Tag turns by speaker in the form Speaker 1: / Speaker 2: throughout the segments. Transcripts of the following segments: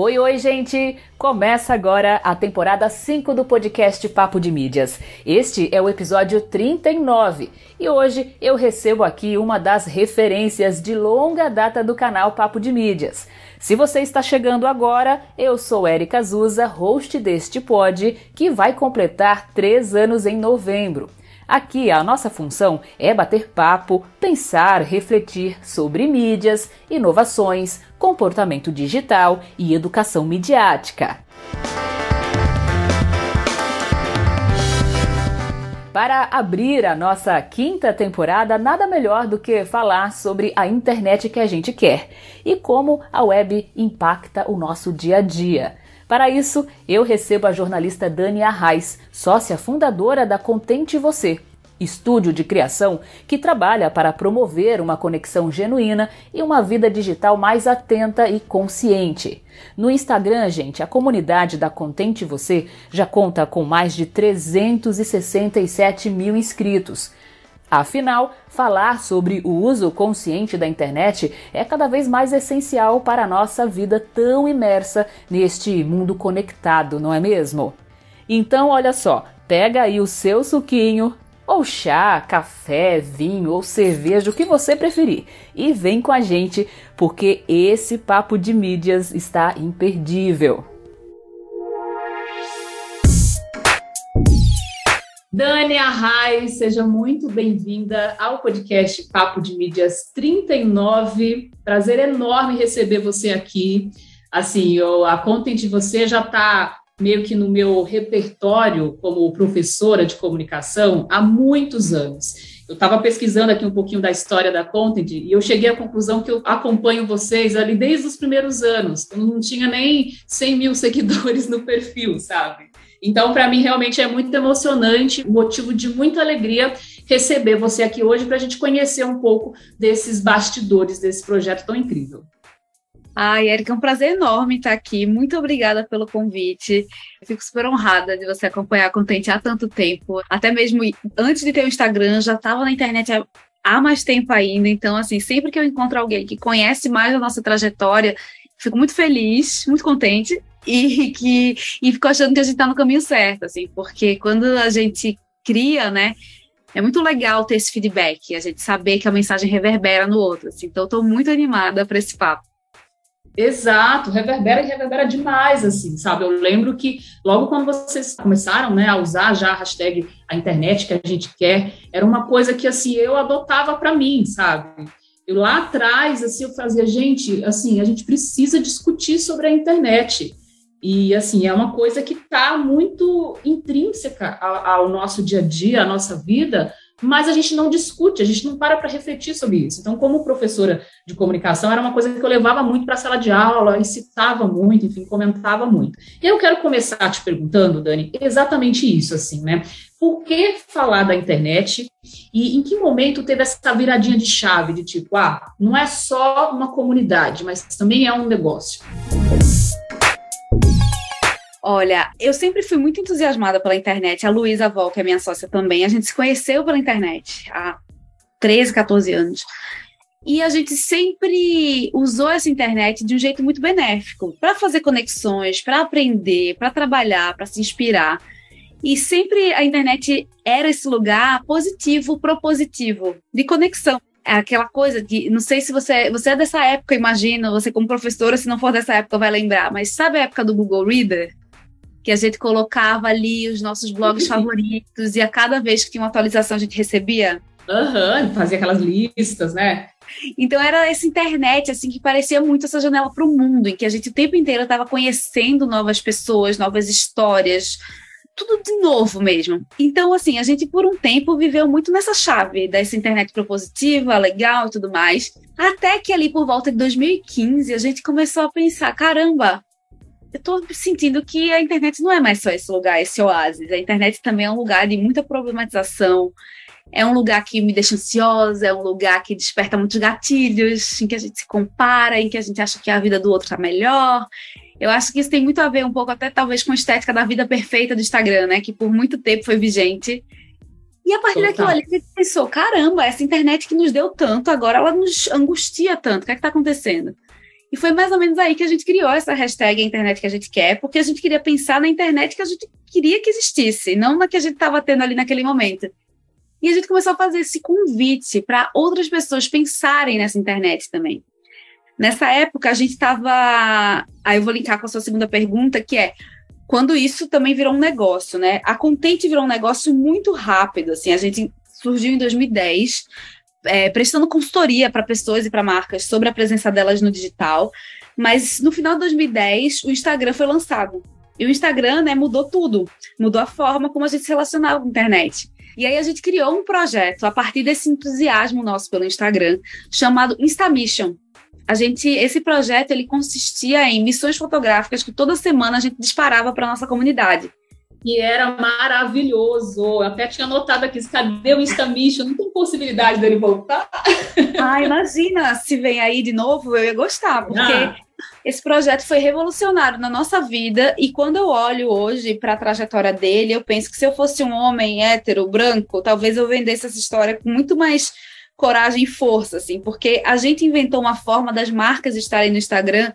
Speaker 1: Oi, oi, gente! Começa agora a temporada 5 do podcast Papo de Mídias. Este é o episódio 39 e hoje eu recebo aqui uma das referências de longa data do canal Papo de Mídias. Se você está chegando agora, eu sou Erika Azusa, host deste pod, que vai completar três anos em novembro. Aqui a nossa função é bater papo, pensar, refletir sobre mídias, inovações, comportamento digital e educação midiática. Para abrir a nossa quinta temporada, nada melhor do que falar sobre a internet que a gente quer e como a web impacta o nosso dia a dia. Para isso, eu recebo a jornalista Dani Arraes, sócia fundadora da Contente Você, estúdio de criação que trabalha para promover uma conexão genuína e uma vida digital mais atenta e consciente. No Instagram, gente, a comunidade da Contente Você já conta com mais de 367 mil inscritos. Afinal, falar sobre o uso consciente da internet é cada vez mais essencial para a nossa vida tão imersa neste mundo conectado, não é mesmo? Então, olha só, pega aí o seu suquinho, ou chá, café, vinho ou cerveja, o que você preferir. E vem com a gente, porque esse papo de mídias está imperdível. Dani Arraes, seja muito bem-vinda ao podcast Papo de Mídias 39. Prazer enorme receber você aqui. Assim, eu, a Content de você já está meio que no meu repertório como professora de comunicação há muitos anos. Eu estava pesquisando aqui um pouquinho da história da Content e eu cheguei à conclusão que eu acompanho vocês ali desde os primeiros anos. Eu não tinha nem 100 mil seguidores no perfil, sabe? Então, para mim, realmente é muito emocionante, motivo de muita alegria receber você aqui hoje para a gente conhecer um pouco desses bastidores desse projeto tão incrível.
Speaker 2: Ai, Erika, é um prazer enorme estar aqui. Muito obrigada pelo convite. Eu fico super honrada de você acompanhar a Contente há tanto tempo. Até mesmo antes de ter o Instagram, já estava na internet há, há mais tempo ainda. Então, assim, sempre que eu encontro alguém que conhece mais a nossa trajetória, fico muito feliz, muito contente e que e fico achando que a gente está no caminho certo, assim, porque quando a gente cria, né, é muito legal ter esse feedback, a gente saber que a mensagem reverbera no outro. Assim, então, estou muito animada para esse papo.
Speaker 1: Exato, reverbera e reverbera demais, assim, sabe? Eu lembro que logo quando vocês começaram, né, a usar já a hashtag a internet que a gente quer, era uma coisa que, assim, eu adotava para mim, sabe? Eu lá atrás, assim, eu fazia, gente, assim, a gente precisa discutir sobre a internet. E, assim, é uma coisa que está muito intrínseca ao, nosso dia a dia, à nossa vida, mas a gente não discute, a gente não para para refletir sobre isso. Então, como professora de comunicação, era uma coisa que eu levava muito para a sala de aula, incitava muito, enfim, comentava muito. E eu quero começar te perguntando, Dani, exatamente isso, assim, né? Por que falar da internet e em que momento teve essa viradinha de chave de tipo, ah, não é só uma comunidade, mas também é um negócio?
Speaker 2: Olha, eu sempre fui muito entusiasmada pela internet. A Luísa Vol, que é minha sócia também, a gente se conheceu pela internet há 13, 14 anos. E a gente sempre usou essa internet de um jeito muito benéfico para fazer conexões, para aprender, para trabalhar, para se inspirar. E sempre a internet era esse lugar positivo, propositivo, de conexão. É aquela coisa de, não sei se você, você é dessa época, imagina, você como professora, se não for dessa época, vai lembrar, mas sabe a época do Google Reader? Que a gente colocava ali os nossos blogs favoritos e a cada vez que tinha uma atualização a gente recebia.
Speaker 1: Aham, uhum, fazia aquelas listas, né?
Speaker 2: Então era essa internet assim que parecia muito essa janela para o mundo, em que a gente o tempo inteiro estava conhecendo novas pessoas, novas histórias, tudo de novo mesmo. Então assim, a gente por um tempo viveu muito nessa chave dessa internet propositiva, legal e tudo mais. Até que ali por volta de 2015 a gente começou a pensar, caramba, eu tô sentindo que a internet não é mais só esse lugar, esse oásis. A internet também é um lugar de muita problematização, é um lugar que me deixa ansiosa, é um lugar que desperta muitos gatilhos, em que a gente se compara, em que a gente acha que a vida do outro está melhor. Eu acho que isso tem muito a ver um pouco até talvez com a estética da vida perfeita do Instagram, né? Que por muito tempo foi vigente. E a partir Total. daquilo ali, a gente pensou, caramba, essa internet que nos deu tanto, agora ela nos angustia tanto. O que é que está acontecendo? E foi mais ou menos aí que a gente criou essa hashtag internet que a gente quer, porque a gente queria pensar na internet que a gente queria que existisse, não na que a gente estava tendo ali naquele momento. E a gente começou a fazer esse convite para outras pessoas pensarem nessa internet também. Nessa época, a gente estava. Aí eu vou linkar com a sua segunda pergunta, que é quando isso também virou um negócio, né? A Content virou um negócio muito rápido, assim. A gente surgiu em 2010, é, prestando consultoria para pessoas e para marcas sobre a presença delas no digital. Mas no final de 2010, o Instagram foi lançado. E o Instagram né, mudou tudo, mudou a forma como a gente se relacionava com a internet. E aí a gente criou um projeto a partir desse entusiasmo nosso pelo Instagram, chamado Instamission. A gente, esse projeto ele consistia em missões fotográficas que toda semana a gente disparava para nossa comunidade
Speaker 1: que era maravilhoso. Eu até tinha notado aqui, cadê o Instamission? Não tem possibilidade dele voltar?
Speaker 2: Ah, imagina se vem aí de novo, eu ia gostar, porque ah. esse projeto foi revolucionário na nossa vida e quando eu olho hoje para a trajetória dele, eu penso que se eu fosse um homem hétero, branco, talvez eu vendesse essa história com muito mais coragem e força, assim, porque a gente inventou uma forma das marcas estarem no Instagram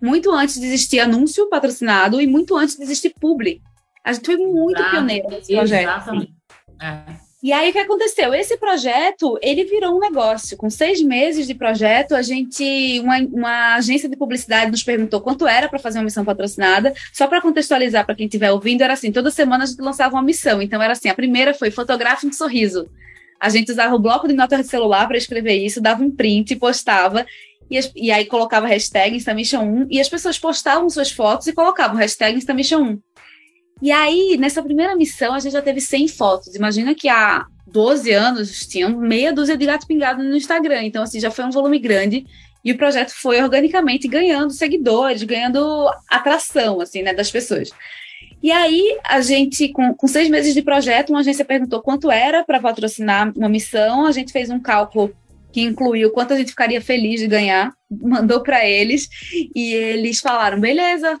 Speaker 2: muito antes de existir anúncio patrocinado e muito antes de existir publi. A gente foi muito Exato, pioneiro nesse projeto. Exatamente. É. E aí o que aconteceu? Esse projeto ele virou um negócio. Com seis meses de projeto, a gente, uma, uma agência de publicidade nos perguntou quanto era para fazer uma missão patrocinada. Só para contextualizar para quem estiver ouvindo, era assim: toda semana a gente lançava uma missão. Então era assim: a primeira foi fotografe um sorriso. A gente usava o bloco de notas de celular para escrever isso, dava um print, postava. E, e aí colocava hashtag Instamission1 e as pessoas postavam suas fotos e colocavam hashtag Instamission1. E aí, nessa primeira missão, a gente já teve 100 fotos. Imagina que há 12 anos tinham meia dúzia de gato pingado no Instagram. Então, assim, já foi um volume grande. E o projeto foi organicamente ganhando seguidores, ganhando atração, assim, né, das pessoas. E aí, a gente, com, com seis meses de projeto, uma agência perguntou quanto era para patrocinar uma missão. A gente fez um cálculo que incluiu quanto a gente ficaria feliz de ganhar, mandou para eles, e eles falaram: beleza,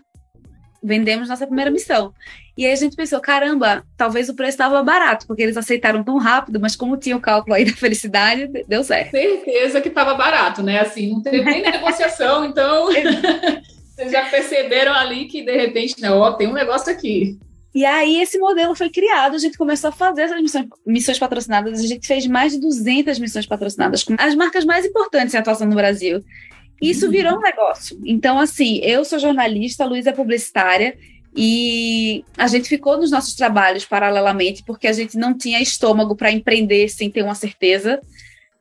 Speaker 2: vendemos nossa primeira missão. E aí a gente pensou, caramba, talvez o preço estava barato, porque eles aceitaram tão rápido, mas como tinha o cálculo aí da felicidade, deu certo.
Speaker 1: Certeza que estava barato, né? Assim, não teve nem negociação, então vocês já perceberam ali que de repente, não, ó, tem um negócio aqui.
Speaker 2: E aí esse modelo foi criado, a gente começou a fazer essas missões, missões patrocinadas, a gente fez mais de 200 missões patrocinadas com as marcas mais importantes em atuação no Brasil. Isso virou um negócio. Então, assim, eu sou jornalista, a Luísa é publicitária, e a gente ficou nos nossos trabalhos paralelamente, porque a gente não tinha estômago para empreender sem ter uma certeza.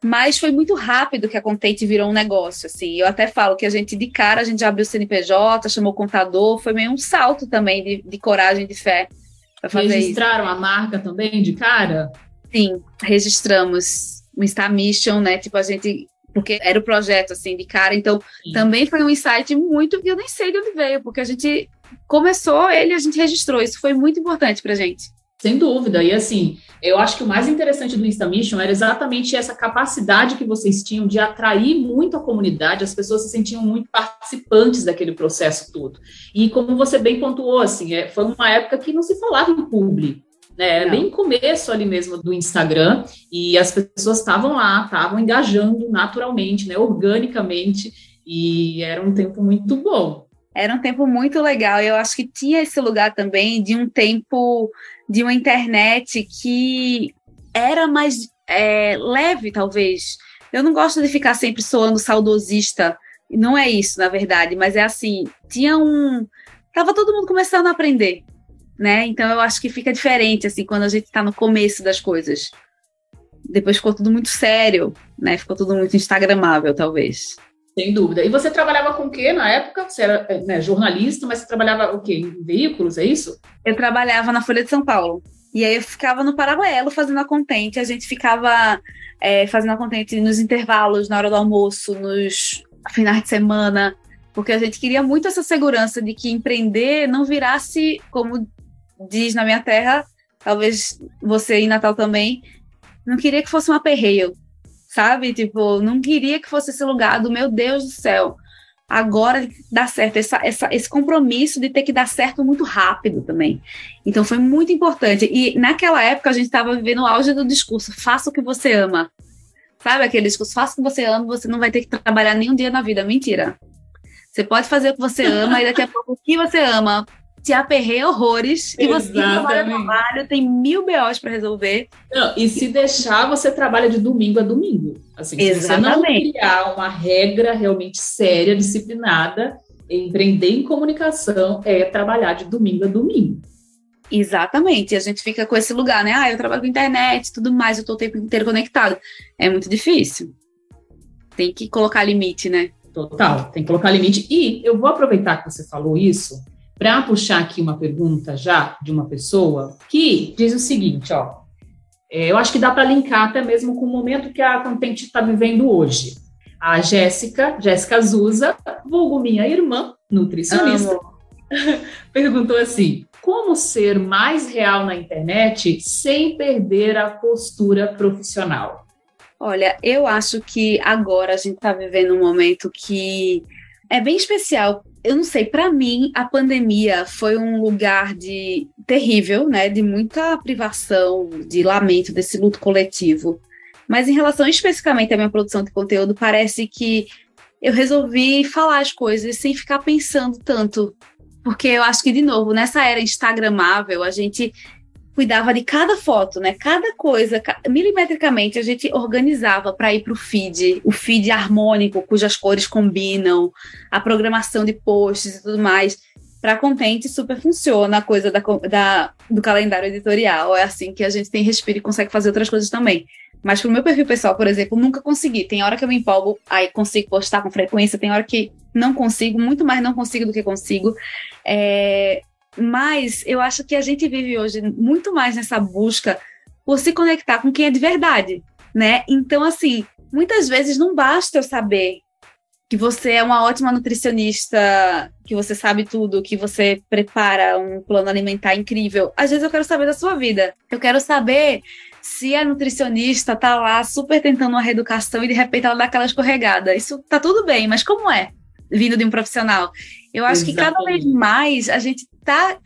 Speaker 2: Mas foi muito rápido que a Contente virou um negócio, assim. Eu até falo que a gente, de cara, a gente já abriu o CNPJ, chamou o contador, foi meio um salto também de, de coragem, de fé
Speaker 1: para fazer Registraram isso. a marca também, de cara?
Speaker 2: Sim, registramos o Insta Mission, né? Tipo, a gente porque era o projeto assim de cara, então Sim. também foi um insight muito, eu nem sei de onde veio, porque a gente começou ele, a gente registrou. Isso foi muito importante para gente.
Speaker 1: Sem dúvida. E assim, eu acho que o mais interessante do Insta Mission era exatamente essa capacidade que vocês tinham de atrair muito a comunidade, as pessoas se sentiam muito participantes daquele processo todo. E como você bem pontuou, assim, é, foi uma época que não se falava em público. Né, bem começo ali mesmo do Instagram, e as pessoas estavam lá, estavam engajando naturalmente, né, organicamente, e era um tempo muito bom.
Speaker 2: Era um tempo muito legal. E eu acho que tinha esse lugar também de um tempo de uma internet que era mais é, leve, talvez. Eu não gosto de ficar sempre soando saudosista. Não é isso, na verdade, mas é assim, tinha um. Tava todo mundo começando a aprender, né? Então eu acho que fica diferente, assim, quando a gente está no começo das coisas. Depois ficou tudo muito sério, né? Ficou tudo muito instagramável, talvez.
Speaker 1: Sem dúvida. E você trabalhava com o quê na época? Você era né, jornalista, mas você trabalhava o quê? Em veículos, é isso?
Speaker 2: Eu trabalhava na Folha de São Paulo. E aí eu ficava no paralelo fazendo a contente. A gente ficava é, fazendo a contente nos intervalos, na hora do almoço, nos finais de semana, porque a gente queria muito essa segurança de que empreender não virasse, como diz na minha terra, talvez você em Natal também, não queria que fosse um aperreio sabe? Tipo, não queria que fosse esse lugar do meu Deus do céu. Agora dá certo, essa, essa, esse compromisso de ter que dar certo muito rápido também. Então foi muito importante. E naquela época a gente estava vivendo o auge do discurso: faça o que você ama. Sabe aquele discurso: faça o que você ama, você não vai ter que trabalhar nenhum dia na vida. Mentira. Você pode fazer o que você ama e daqui a pouco o que você ama te aperreia horrores e você trabalha trabalho, tem mil BOs para resolver.
Speaker 1: Não, e se deixar, você trabalha de domingo a domingo. Assim, Exatamente. se você não criar uma regra realmente séria, disciplinada, empreender em comunicação é trabalhar de domingo a domingo.
Speaker 2: Exatamente, e a gente fica com esse lugar, né? Ah, eu trabalho com internet tudo mais, eu tô o tempo inteiro conectado. É muito difícil. Tem que colocar limite, né?
Speaker 1: Total, tem que colocar limite. E eu vou aproveitar que você falou isso para puxar aqui uma pergunta já de uma pessoa que diz o seguinte, ó. É, eu acho que dá para linkar até mesmo com o momento que a Content está vivendo hoje. A Jéssica, Jéssica Azusa, vulgo minha irmã, nutricionista, perguntou assim: como ser mais real na internet sem perder a postura profissional?
Speaker 2: Olha, eu acho que agora a gente está vivendo um momento que é bem especial. Eu não sei, para mim a pandemia foi um lugar de terrível, né, de muita privação, de lamento desse luto coletivo. Mas em relação especificamente à minha produção de conteúdo, parece que eu resolvi falar as coisas sem ficar pensando tanto. Porque eu acho que, de novo, nessa era instagramável, a gente cuidava de cada foto, né? Cada coisa, milimetricamente, a gente organizava para ir para o feed, o feed harmônico, cujas cores combinam, a programação de posts e tudo mais. Para Contente super funciona a coisa da, da, do calendário editorial. É assim que a gente tem respiro e consegue fazer outras coisas também. Mas pro meu perfil pessoal, por exemplo, nunca consegui. Tem hora que eu me empolgo, aí consigo postar com frequência, tem hora que não consigo, muito mais não consigo do que consigo. É, mas eu acho que a gente vive hoje muito mais nessa busca por se conectar com quem é de verdade, né? Então, assim, muitas vezes não basta eu saber que você é uma ótima nutricionista, que você sabe tudo, que você prepara um plano alimentar incrível. Às vezes eu quero saber da sua vida. Eu quero saber se a nutricionista tá lá super tentando uma reeducação e de repente ela dá aquela escorregada. Isso tá tudo bem, mas como é? Vindo de um profissional. Eu acho Exatamente. que cada vez mais a gente está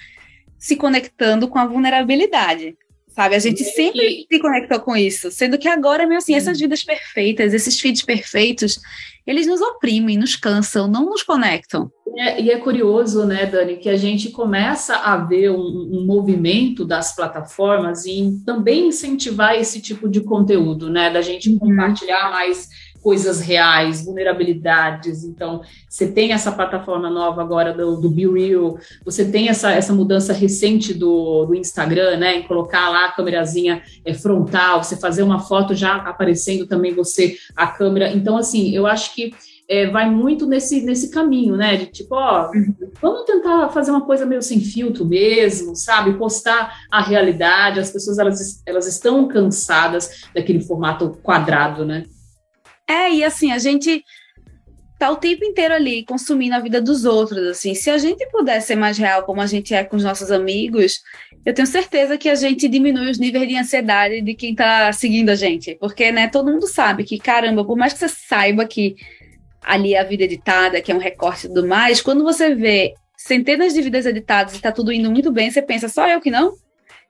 Speaker 2: se conectando com a vulnerabilidade. Sabe, a gente sempre se conectou com isso, sendo que agora, meu assim, essas vidas perfeitas, esses feeds perfeitos, eles nos oprimem, nos cansam, não nos conectam.
Speaker 1: É, e é curioso, né, Dani, que a gente começa a ver um, um, movimento das plataformas em também incentivar esse tipo de conteúdo, né, da gente uhum. compartilhar mais coisas reais, vulnerabilidades. Então, você tem essa plataforma nova agora do, do Be Real, você tem essa, essa mudança recente do, do Instagram, né? Em colocar lá a câmerazinha é, frontal, você fazer uma foto já aparecendo também você, a câmera. Então, assim, eu acho que é, vai muito nesse, nesse caminho, né? De tipo, ó, vamos tentar fazer uma coisa meio sem filtro mesmo, sabe? Postar a realidade. As pessoas elas, elas estão cansadas daquele formato quadrado, né?
Speaker 2: É, e assim, a gente tá o tempo inteiro ali consumindo a vida dos outros, assim. Se a gente puder ser mais real como a gente é com os nossos amigos, eu tenho certeza que a gente diminui os níveis de ansiedade de quem tá seguindo a gente. Porque, né, todo mundo sabe que, caramba, por mais que você saiba que ali é a vida editada, que é um recorte e tudo mais, quando você vê centenas de vidas editadas e tá tudo indo muito bem, você pensa, só eu que não?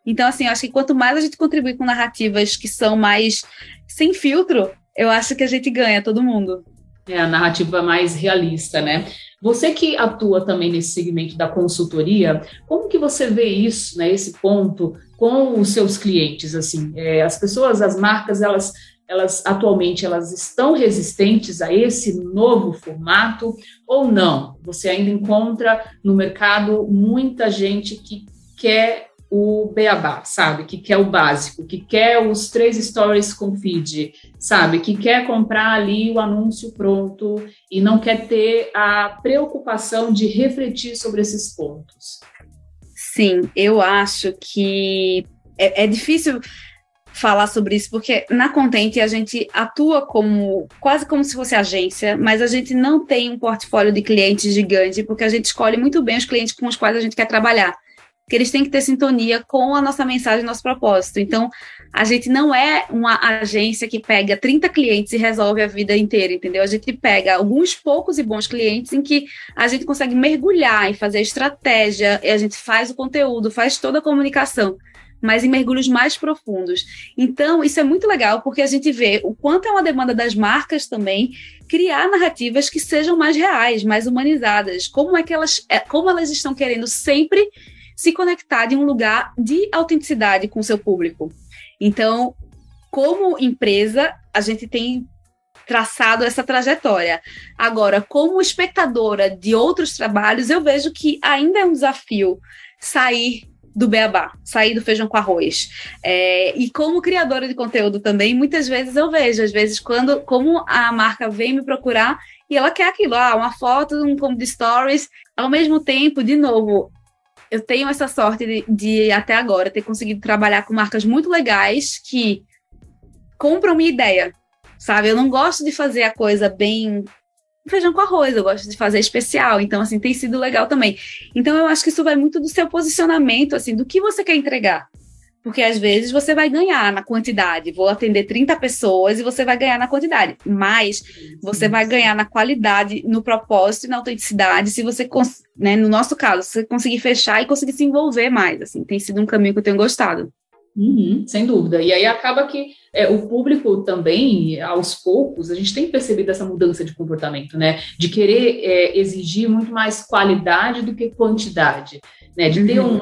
Speaker 2: Então, assim, eu acho que quanto mais a gente contribui com narrativas que são mais sem filtro, eu acho que a gente ganha, todo mundo.
Speaker 1: É a narrativa mais realista, né? Você que atua também nesse segmento da consultoria, como que você vê isso, né? Esse ponto com os seus clientes, assim, é, as pessoas, as marcas, elas, elas atualmente elas estão resistentes a esse novo formato ou não? Você ainda encontra no mercado muita gente que quer o beabá, sabe? Que quer o básico, que quer os três stories com feed, sabe? Que quer comprar ali o anúncio pronto e não quer ter a preocupação de refletir sobre esses pontos.
Speaker 2: Sim, eu acho que é, é difícil falar sobre isso, porque na Contente a gente atua como quase como se fosse agência, mas a gente não tem um portfólio de clientes gigante, porque a gente escolhe muito bem os clientes com os quais a gente quer trabalhar que eles têm que ter sintonia com a nossa mensagem, nosso propósito. Então, a gente não é uma agência que pega 30 clientes e resolve a vida inteira, entendeu? A gente pega alguns poucos e bons clientes em que a gente consegue mergulhar e fazer estratégia, e a gente faz o conteúdo, faz toda a comunicação. mas em mergulhos mais profundos. Então, isso é muito legal, porque a gente vê o quanto é uma demanda das marcas também criar narrativas que sejam mais reais, mais humanizadas. Como é que elas, é, como elas estão querendo sempre se conectar de um lugar de autenticidade com o seu público. Então, como empresa, a gente tem traçado essa trajetória. Agora, como espectadora de outros trabalhos, eu vejo que ainda é um desafio sair do beabá, sair do feijão com arroz. É, e como criadora de conteúdo também, muitas vezes eu vejo, às vezes, quando como a marca vem me procurar e ela quer aquilo, ah, uma foto, um como de stories, ao mesmo tempo, de novo, eu tenho essa sorte de, de, até agora ter conseguido trabalhar com marcas muito legais que compram minha ideia, sabe? Eu não gosto de fazer a coisa bem feijão com arroz, eu gosto de fazer especial, então assim tem sido legal também. Então eu acho que isso vai muito do seu posicionamento, assim, do que você quer entregar. Porque às vezes você vai ganhar na quantidade, vou atender 30 pessoas e você vai ganhar na quantidade, mas você vai ganhar na qualidade, no propósito e na autenticidade, se você, né, no nosso caso, você conseguir fechar e conseguir se envolver mais, assim, tem sido um caminho que eu tenho gostado.
Speaker 1: Uhum, sem dúvida. E aí acaba que é, o público também, aos poucos, a gente tem percebido essa mudança de comportamento, né? De querer é, exigir muito mais qualidade do que quantidade, né? De ter uhum. um,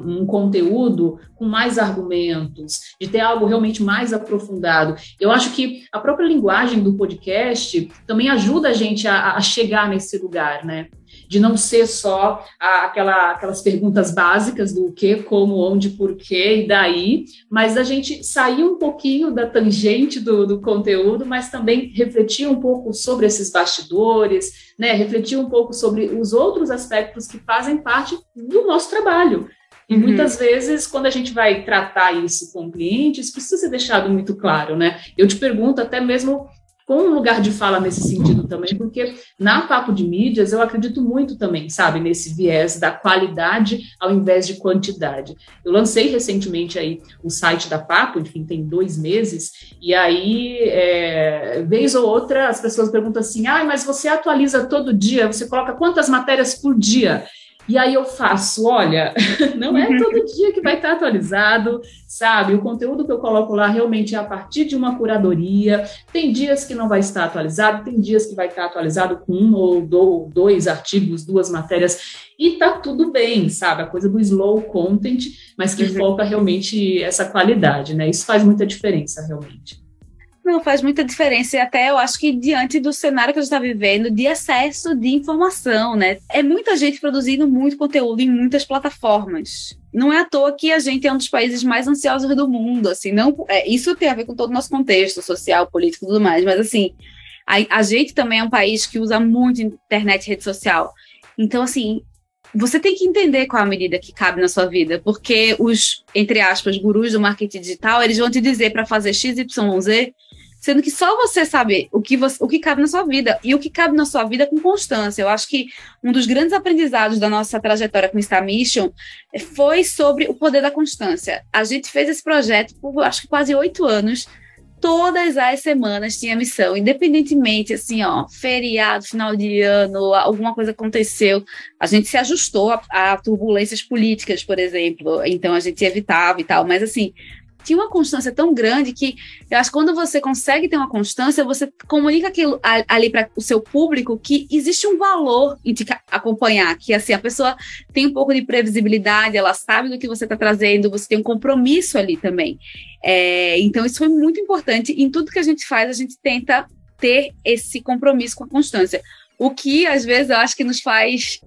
Speaker 1: um, conteúdo com mais argumentos, de ter algo realmente mais aprofundado. Eu acho que a própria linguagem do podcast também ajuda a gente a, a chegar nesse lugar, né? de não ser só aquela, aquelas perguntas básicas do que, como, onde, porquê e daí, mas a gente sair um pouquinho da tangente do, do conteúdo, mas também refletir um pouco sobre esses bastidores, né, refletir um pouco sobre os outros aspectos que fazem parte do nosso trabalho. E uhum. muitas vezes, quando a gente vai tratar isso com clientes, precisa ser deixado muito claro, né? Eu te pergunto até mesmo com um lugar de fala nesse sentido também, porque na Papo de Mídias eu acredito muito também, sabe, nesse viés da qualidade ao invés de quantidade. Eu lancei recentemente aí o site da Papo, enfim, tem dois meses, e aí, é, vez ou outra, as pessoas perguntam assim, ah, mas você atualiza todo dia, você coloca quantas matérias por dia? E aí eu faço, olha, não é todo dia que vai estar atualizado, sabe? O conteúdo que eu coloco lá realmente é a partir de uma curadoria. Tem dias que não vai estar atualizado, tem dias que vai estar atualizado com um ou dois artigos, duas matérias, e tá tudo bem, sabe? A coisa do slow content, mas que uhum. foca realmente essa qualidade, né? Isso faz muita diferença, realmente.
Speaker 2: Não, faz muita diferença. E até eu acho que diante do cenário que a gente está vivendo, de excesso de informação, né? É muita gente produzindo muito conteúdo em muitas plataformas. Não é à toa que a gente é um dos países mais ansiosos do mundo, assim, não, é, isso tem a ver com todo o nosso contexto social, político e tudo mais, mas assim, a, a gente também é um país que usa muito internet e rede social. Então, assim, você tem que entender qual a medida que cabe na sua vida, porque os, entre aspas, gurus do marketing digital, eles vão te dizer para fazer XYZ, sendo que só você sabe o que, você, o que cabe na sua vida e o que cabe na sua vida com constância. Eu acho que um dos grandes aprendizados da nossa trajetória com Star Mission foi sobre o poder da constância. A gente fez esse projeto por acho que quase oito anos todas as semanas tinha missão, independentemente, assim, ó, feriado, final de ano, alguma coisa aconteceu, a gente se ajustou a, a turbulências políticas, por exemplo, então a gente evitava e tal, mas assim, tinha uma constância tão grande que eu acho que quando você consegue ter uma constância, você comunica aquilo ali para o seu público que existe um valor em te acompanhar, que assim, a pessoa tem um pouco de previsibilidade, ela sabe do que você está trazendo, você tem um compromisso ali também. É, então, isso foi muito importante. Em tudo que a gente faz, a gente tenta ter esse compromisso com a constância. O que, às vezes, eu acho que nos faz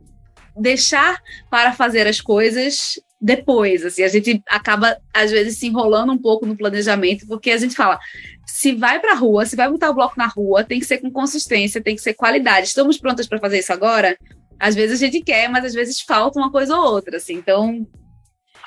Speaker 2: deixar para fazer as coisas depois, assim, a gente acaba às vezes se enrolando um pouco no planejamento, porque a gente fala, se vai para a rua, se vai botar o bloco na rua, tem que ser com consistência, tem que ser qualidade. Estamos prontas para fazer isso agora? Às vezes a gente quer, mas às vezes falta uma coisa ou outra, assim. Então,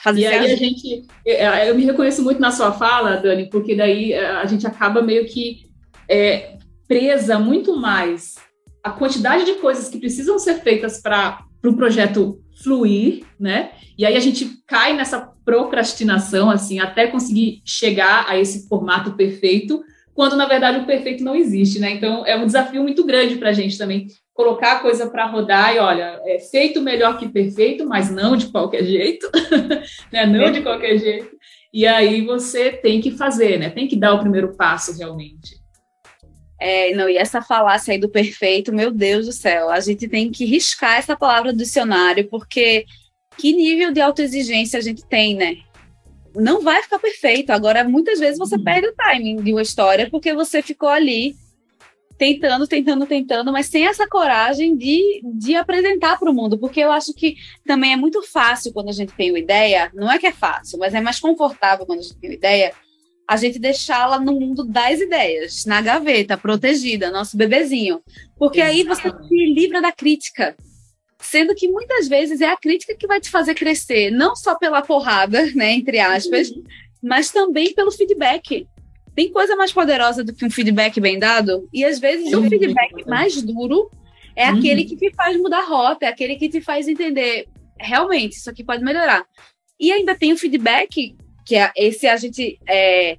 Speaker 1: fazer E aí a gente, eu me reconheço muito na sua fala, Dani, porque daí eh, a gente acaba meio que é, presa muito mais a quantidade de coisas que precisam ser feitas para o pro projeto fluir, né? E aí a gente cai nessa procrastinação, assim, até conseguir chegar a esse formato perfeito, quando na verdade o perfeito não existe, né? Então é um desafio muito grande para a gente também colocar a coisa para rodar e olha, é feito melhor que perfeito, mas não de qualquer jeito, né? Não de qualquer jeito. E aí você tem que fazer, né? Tem que dar o primeiro passo realmente.
Speaker 2: É, não, e essa falácia aí do perfeito, meu Deus do céu, a gente tem que riscar essa palavra do dicionário, porque que nível de autoexigência a gente tem, né? Não vai ficar perfeito. Agora, muitas vezes você uhum. perde o timing de uma história porque você ficou ali tentando, tentando, tentando, mas sem essa coragem de, de apresentar para o mundo, porque eu acho que também é muito fácil quando a gente tem uma ideia, não é que é fácil, mas é mais confortável quando a gente tem uma ideia, a gente deixá-la no mundo das ideias, na gaveta, protegida, nosso bebezinho. Porque aí você se livra da crítica. Sendo que muitas vezes é a crítica que vai te fazer crescer, não só pela porrada, né, entre aspas, uhum. mas também pelo feedback. Tem coisa mais poderosa do que um feedback bem dado? E às vezes o um feedback mais duro é uhum. aquele que te faz mudar a rota, é aquele que te faz entender realmente isso aqui pode melhorar. E ainda tem o feedback, que é esse a gente é,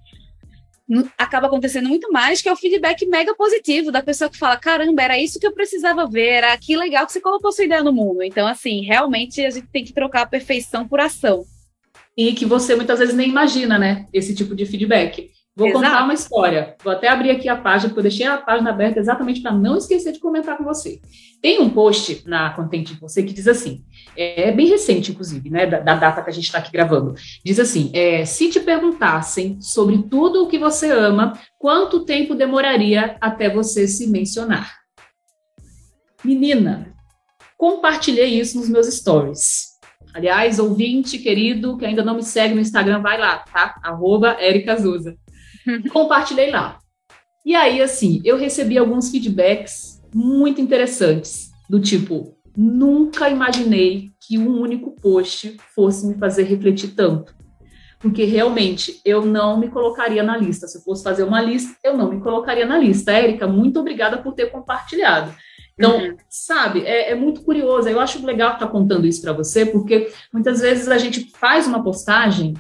Speaker 2: acaba acontecendo muito mais, que é o feedback mega positivo da pessoa que fala: caramba, era isso que eu precisava ver, era que legal que você colocou sua ideia no mundo. Então, assim, realmente a gente tem que trocar a perfeição por ação.
Speaker 1: E que você muitas vezes nem imagina, né? Esse tipo de feedback. Vou Exato. contar uma história. Vou até abrir aqui a página, porque eu deixei a página aberta exatamente para não esquecer de comentar com você. Tem um post na Contente Você que diz assim, é bem recente, inclusive, né, da, da data que a gente está aqui gravando. Diz assim: é, se te perguntassem sobre tudo o que você ama, quanto tempo demoraria até você se mencionar? Menina, compartilhei isso nos meus stories. Aliás, ouvinte querido que ainda não me segue no Instagram, vai lá, tá? Arroba Erika Zuza. Compartilhei lá. E aí, assim, eu recebi alguns feedbacks muito interessantes, do tipo, nunca imaginei que um único post fosse me fazer refletir tanto. Porque realmente eu não me colocaria na lista. Se eu fosse fazer uma lista, eu não me colocaria na lista. Érica, muito obrigada por ter compartilhado. Então, uhum. sabe, é, é, muito curioso. Eu acho legal estar contando isso para você, porque muitas vezes a gente faz uma postagem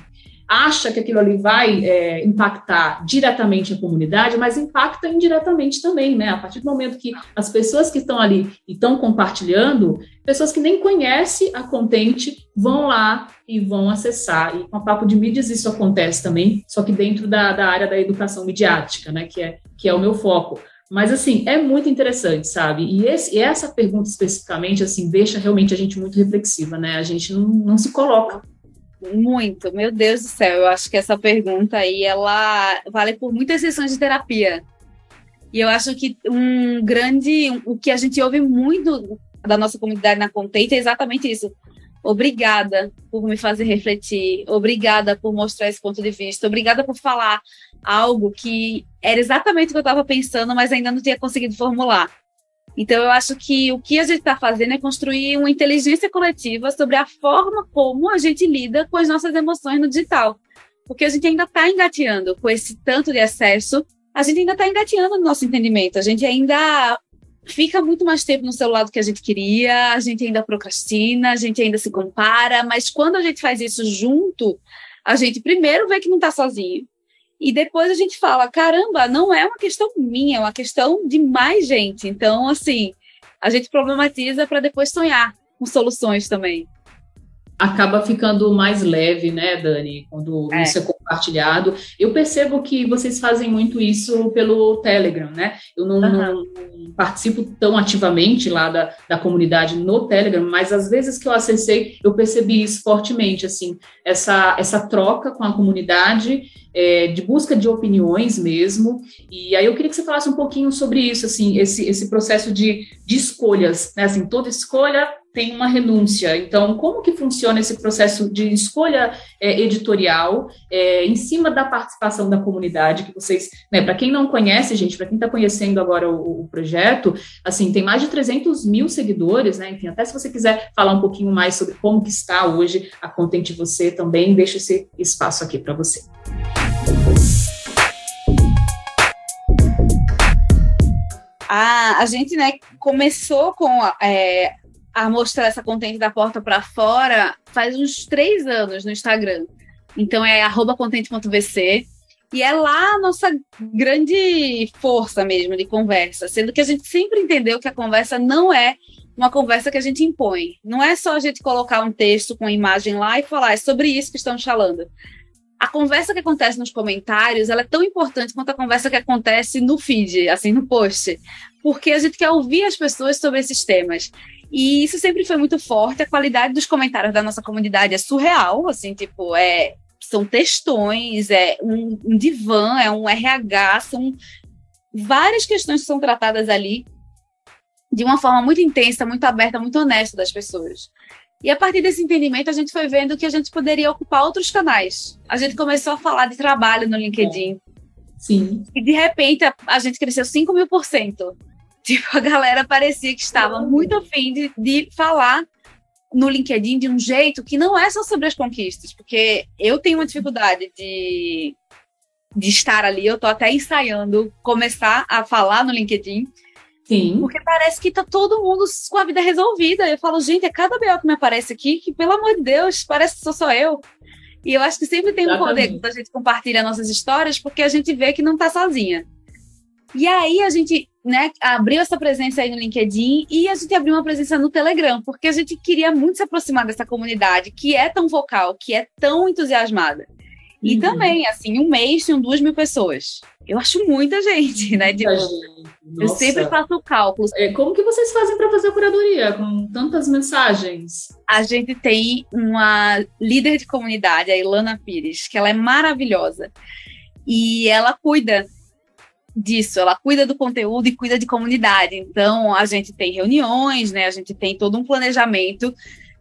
Speaker 1: acha que aquilo ali vai é, impactar diretamente a comunidade, mas impacta indiretamente também, né? A partir do momento que as pessoas que estão ali e estão compartilhando, pessoas que nem conhecem a Contente vão lá e vão acessar. E com a Papo de Mídias isso acontece também, só que dentro da, da área da educação midiática, né? Que é, que é o meu foco. Mas, assim, é muito interessante, sabe? E, esse, e, essa pergunta especificamente, assim, deixa realmente a gente muito reflexiva, né? A gente não, não se coloca
Speaker 2: muito, meu Deus do céu. Eu acho que essa pergunta aí, ela vale por muitas sessões de terapia. E eu acho que um grande, o que a gente ouve muito da nossa comunidade na Contente é exatamente isso. Obrigada por me fazer refletir, obrigada por mostrar esse ponto de vista, obrigada por falar algo que era exatamente o que eu estava pensando, mas ainda não tinha conseguido formular. Então, eu acho que o que a gente está fazendo é construir uma inteligência coletiva sobre a forma como a gente lida com as nossas emoções no digital. Porque a gente ainda está engateando com esse tanto de excesso, a gente ainda está engateando no nosso entendimento, a gente ainda fica muito mais tempo no celular do que a gente queria, a gente ainda procrastina, a gente ainda se compara, mas quando a gente faz isso junto, a gente primeiro vê que não está sozinho, e depois a gente fala, caramba, não é uma questão minha, é uma questão de mais gente. Então, assim, a gente problematiza para depois sonhar com soluções também
Speaker 1: acaba ficando mais leve, né, Dani, quando é. isso é compartilhado. Eu percebo que vocês fazem muito isso pelo Telegram, né? Eu não, uhum. não participo tão ativamente lá da, da comunidade no Telegram, mas às vezes que eu acessei, eu percebi isso fortemente, assim, essa, essa troca com a comunidade, é, de busca de opiniões mesmo. E aí eu queria que você falasse um pouquinho sobre isso, assim, esse, esse processo de, de escolhas, né? Assim, toda escolha tem uma renúncia. Então, como que funciona esse processo de escolha é, editorial é, em cima da participação da comunidade que vocês, né, para quem não conhece, gente, para quem está conhecendo agora o, o, projeto, assim, tem mais de 300 mil seguidores, né, enfim, até se você quiser falar um pouquinho mais sobre como que está hoje a Contente Você também, deixa esse espaço aqui para você.
Speaker 2: Ah, a gente, né, começou com é, a mostrar essa contente da porta para fora faz uns três anos no Instagram. Então é contente.vc. E é lá a nossa grande força mesmo de conversa, sendo que a gente sempre entendeu que a conversa não é uma conversa que a gente impõe. Não é só a gente colocar um texto com imagem lá e falar, é sobre isso que estamos falando. A conversa que acontece nos comentários, ela é tão importante quanto a conversa que acontece no feed, assim, no post. Porque a gente quer ouvir as pessoas sobre esses temas. E isso sempre foi muito forte. A qualidade dos comentários da nossa comunidade é surreal, assim, tipo, é são textões, é um, um divã, é um RH, são várias questões que são tratadas ali de uma forma muito intensa, muito aberta, muito honesta das pessoas. E a partir desse entendimento, a gente foi vendo que a gente poderia ocupar outros canais. A gente começou a falar de trabalho no LinkedIn.
Speaker 1: Sim.
Speaker 2: E de repente a, a gente cresceu 5 mil por cento. Tipo, a galera parecia que estava muito afim de, de falar no LinkedIn de um jeito que não é só sobre as conquistas, porque eu tenho uma dificuldade de, de estar ali, eu tô até ensaiando começar a falar no LinkedIn.
Speaker 1: Sim.
Speaker 2: Porque parece que tá todo mundo com a vida resolvida. Eu falo, gente, é cada BO que me aparece aqui, que pelo amor de Deus, parece que sou só eu. E eu acho que sempre tem Exatamente. um poder quando a gente compartilha nossas histórias, porque a gente vê que não tá sozinha. E aí a gente né, abriu essa presença aí no LinkedIn e a gente abriu uma presença no Telegram, porque a gente queria muito se aproximar dessa comunidade que é tão vocal, que é tão entusiasmada. E uhum. também, assim, um mês tinham duas mil pessoas. Eu acho muita gente, né? De, eu sempre faço cálculos.
Speaker 1: É, como que vocês fazem para fazer a curadoria com tantas mensagens?
Speaker 2: A gente tem uma líder de comunidade, a Ilana Pires, que ela é maravilhosa. E ela cuida disso, ela cuida do conteúdo e cuida de comunidade. Então, a gente tem reuniões, né? A gente tem todo um planejamento,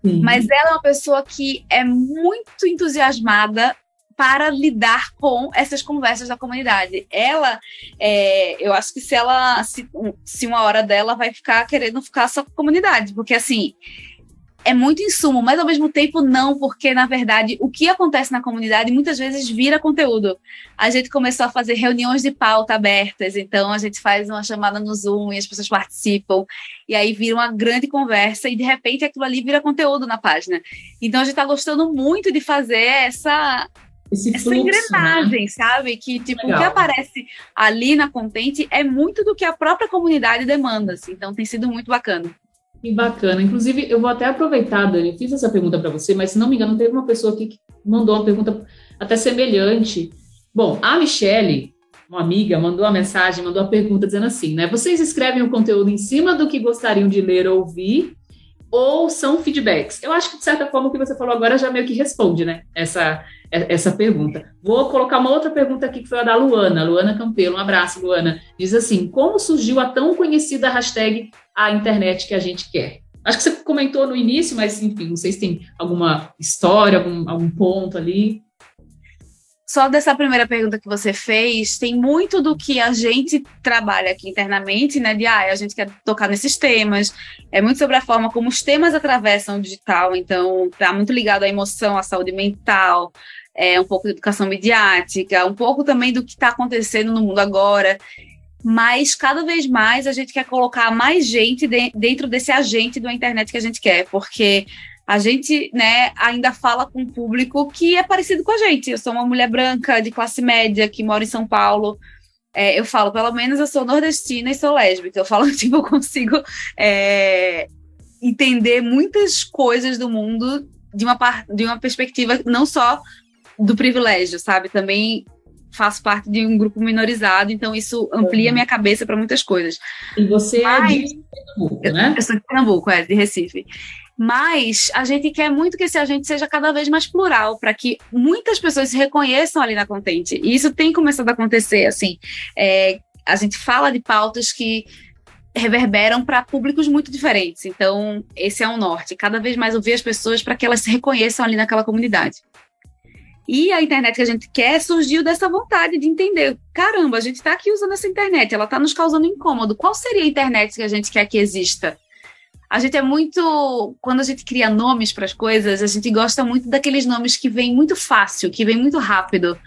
Speaker 2: uhum. mas ela é uma pessoa que é muito entusiasmada para lidar com essas conversas da comunidade. Ela, é, eu acho que se ela, se, se uma hora dela vai ficar querendo ficar só com a comunidade, porque assim, é muito insumo, mas ao mesmo tempo não, porque na verdade o que acontece na comunidade muitas vezes vira conteúdo. A gente começou a fazer reuniões de pauta abertas, então a gente faz uma chamada no Zoom e as pessoas participam, e aí vira uma grande conversa e de repente aquilo ali vira conteúdo na página. Então a gente está gostando muito de fazer essa essa fluxo, engrenagem, né? sabe? Que tipo, Legal. o que aparece ali na Contente é muito do que a própria comunidade demanda, assim. Então tem sido muito bacana.
Speaker 1: Que bacana. Inclusive, eu vou até aproveitar, Dani, fiz essa pergunta para você, mas se não me engano, teve uma pessoa aqui que mandou uma pergunta até semelhante. Bom, a Michele, uma amiga, mandou uma mensagem, mandou uma pergunta dizendo assim, né? Vocês escrevem o conteúdo em cima do que gostariam de ler ou ouvir, ou são feedbacks? Eu acho que, de certa forma, o que você falou agora já meio que responde, né? Essa, essa pergunta. Vou colocar uma outra pergunta aqui que foi a da Luana, Luana Campelo. Um abraço, Luana. Diz assim: como surgiu a tão conhecida hashtag a internet que a gente quer? Acho que você comentou no início, mas enfim, não sei se tem alguma história, algum, algum ponto ali.
Speaker 2: Só dessa primeira pergunta que você fez, tem muito do que a gente trabalha aqui internamente, né? De ah, a gente quer tocar nesses temas. É muito sobre a forma como os temas atravessam o digital, então tá muito ligado à emoção, à saúde mental, é, um pouco de educação midiática, um pouco também do que está acontecendo no mundo agora. Mas cada vez mais a gente quer colocar mais gente de, dentro desse agente da internet que a gente quer, porque a gente né, ainda fala com um público que é parecido com a gente. Eu sou uma mulher branca de classe média que mora em São Paulo. É, eu falo, pelo menos eu sou nordestina e sou lésbica. Eu falo, tipo, eu consigo é, entender muitas coisas do mundo de uma, de uma perspectiva não só do privilégio, sabe? Também faço parte de um grupo minorizado, então isso amplia uhum. minha cabeça para muitas coisas.
Speaker 1: E você Mas, é de Pernambuco, né?
Speaker 2: Eu, eu sou de Pernambuco, é, de Recife. Mas a gente quer muito que esse agente seja cada vez mais plural, para que muitas pessoas se reconheçam ali na Contente. E isso tem começado a acontecer, assim. É, a gente fala de pautas que reverberam para públicos muito diferentes. Então, esse é o um norte. Cada vez mais ouvir as pessoas para que elas se reconheçam ali naquela comunidade. E a internet que a gente quer surgiu dessa vontade de entender: caramba, a gente está aqui usando essa internet, ela está nos causando incômodo. Qual seria a internet que a gente quer que exista? A gente é muito. Quando a gente cria nomes para as coisas, a gente gosta muito daqueles nomes que vêm muito fácil, que vêm muito rápido.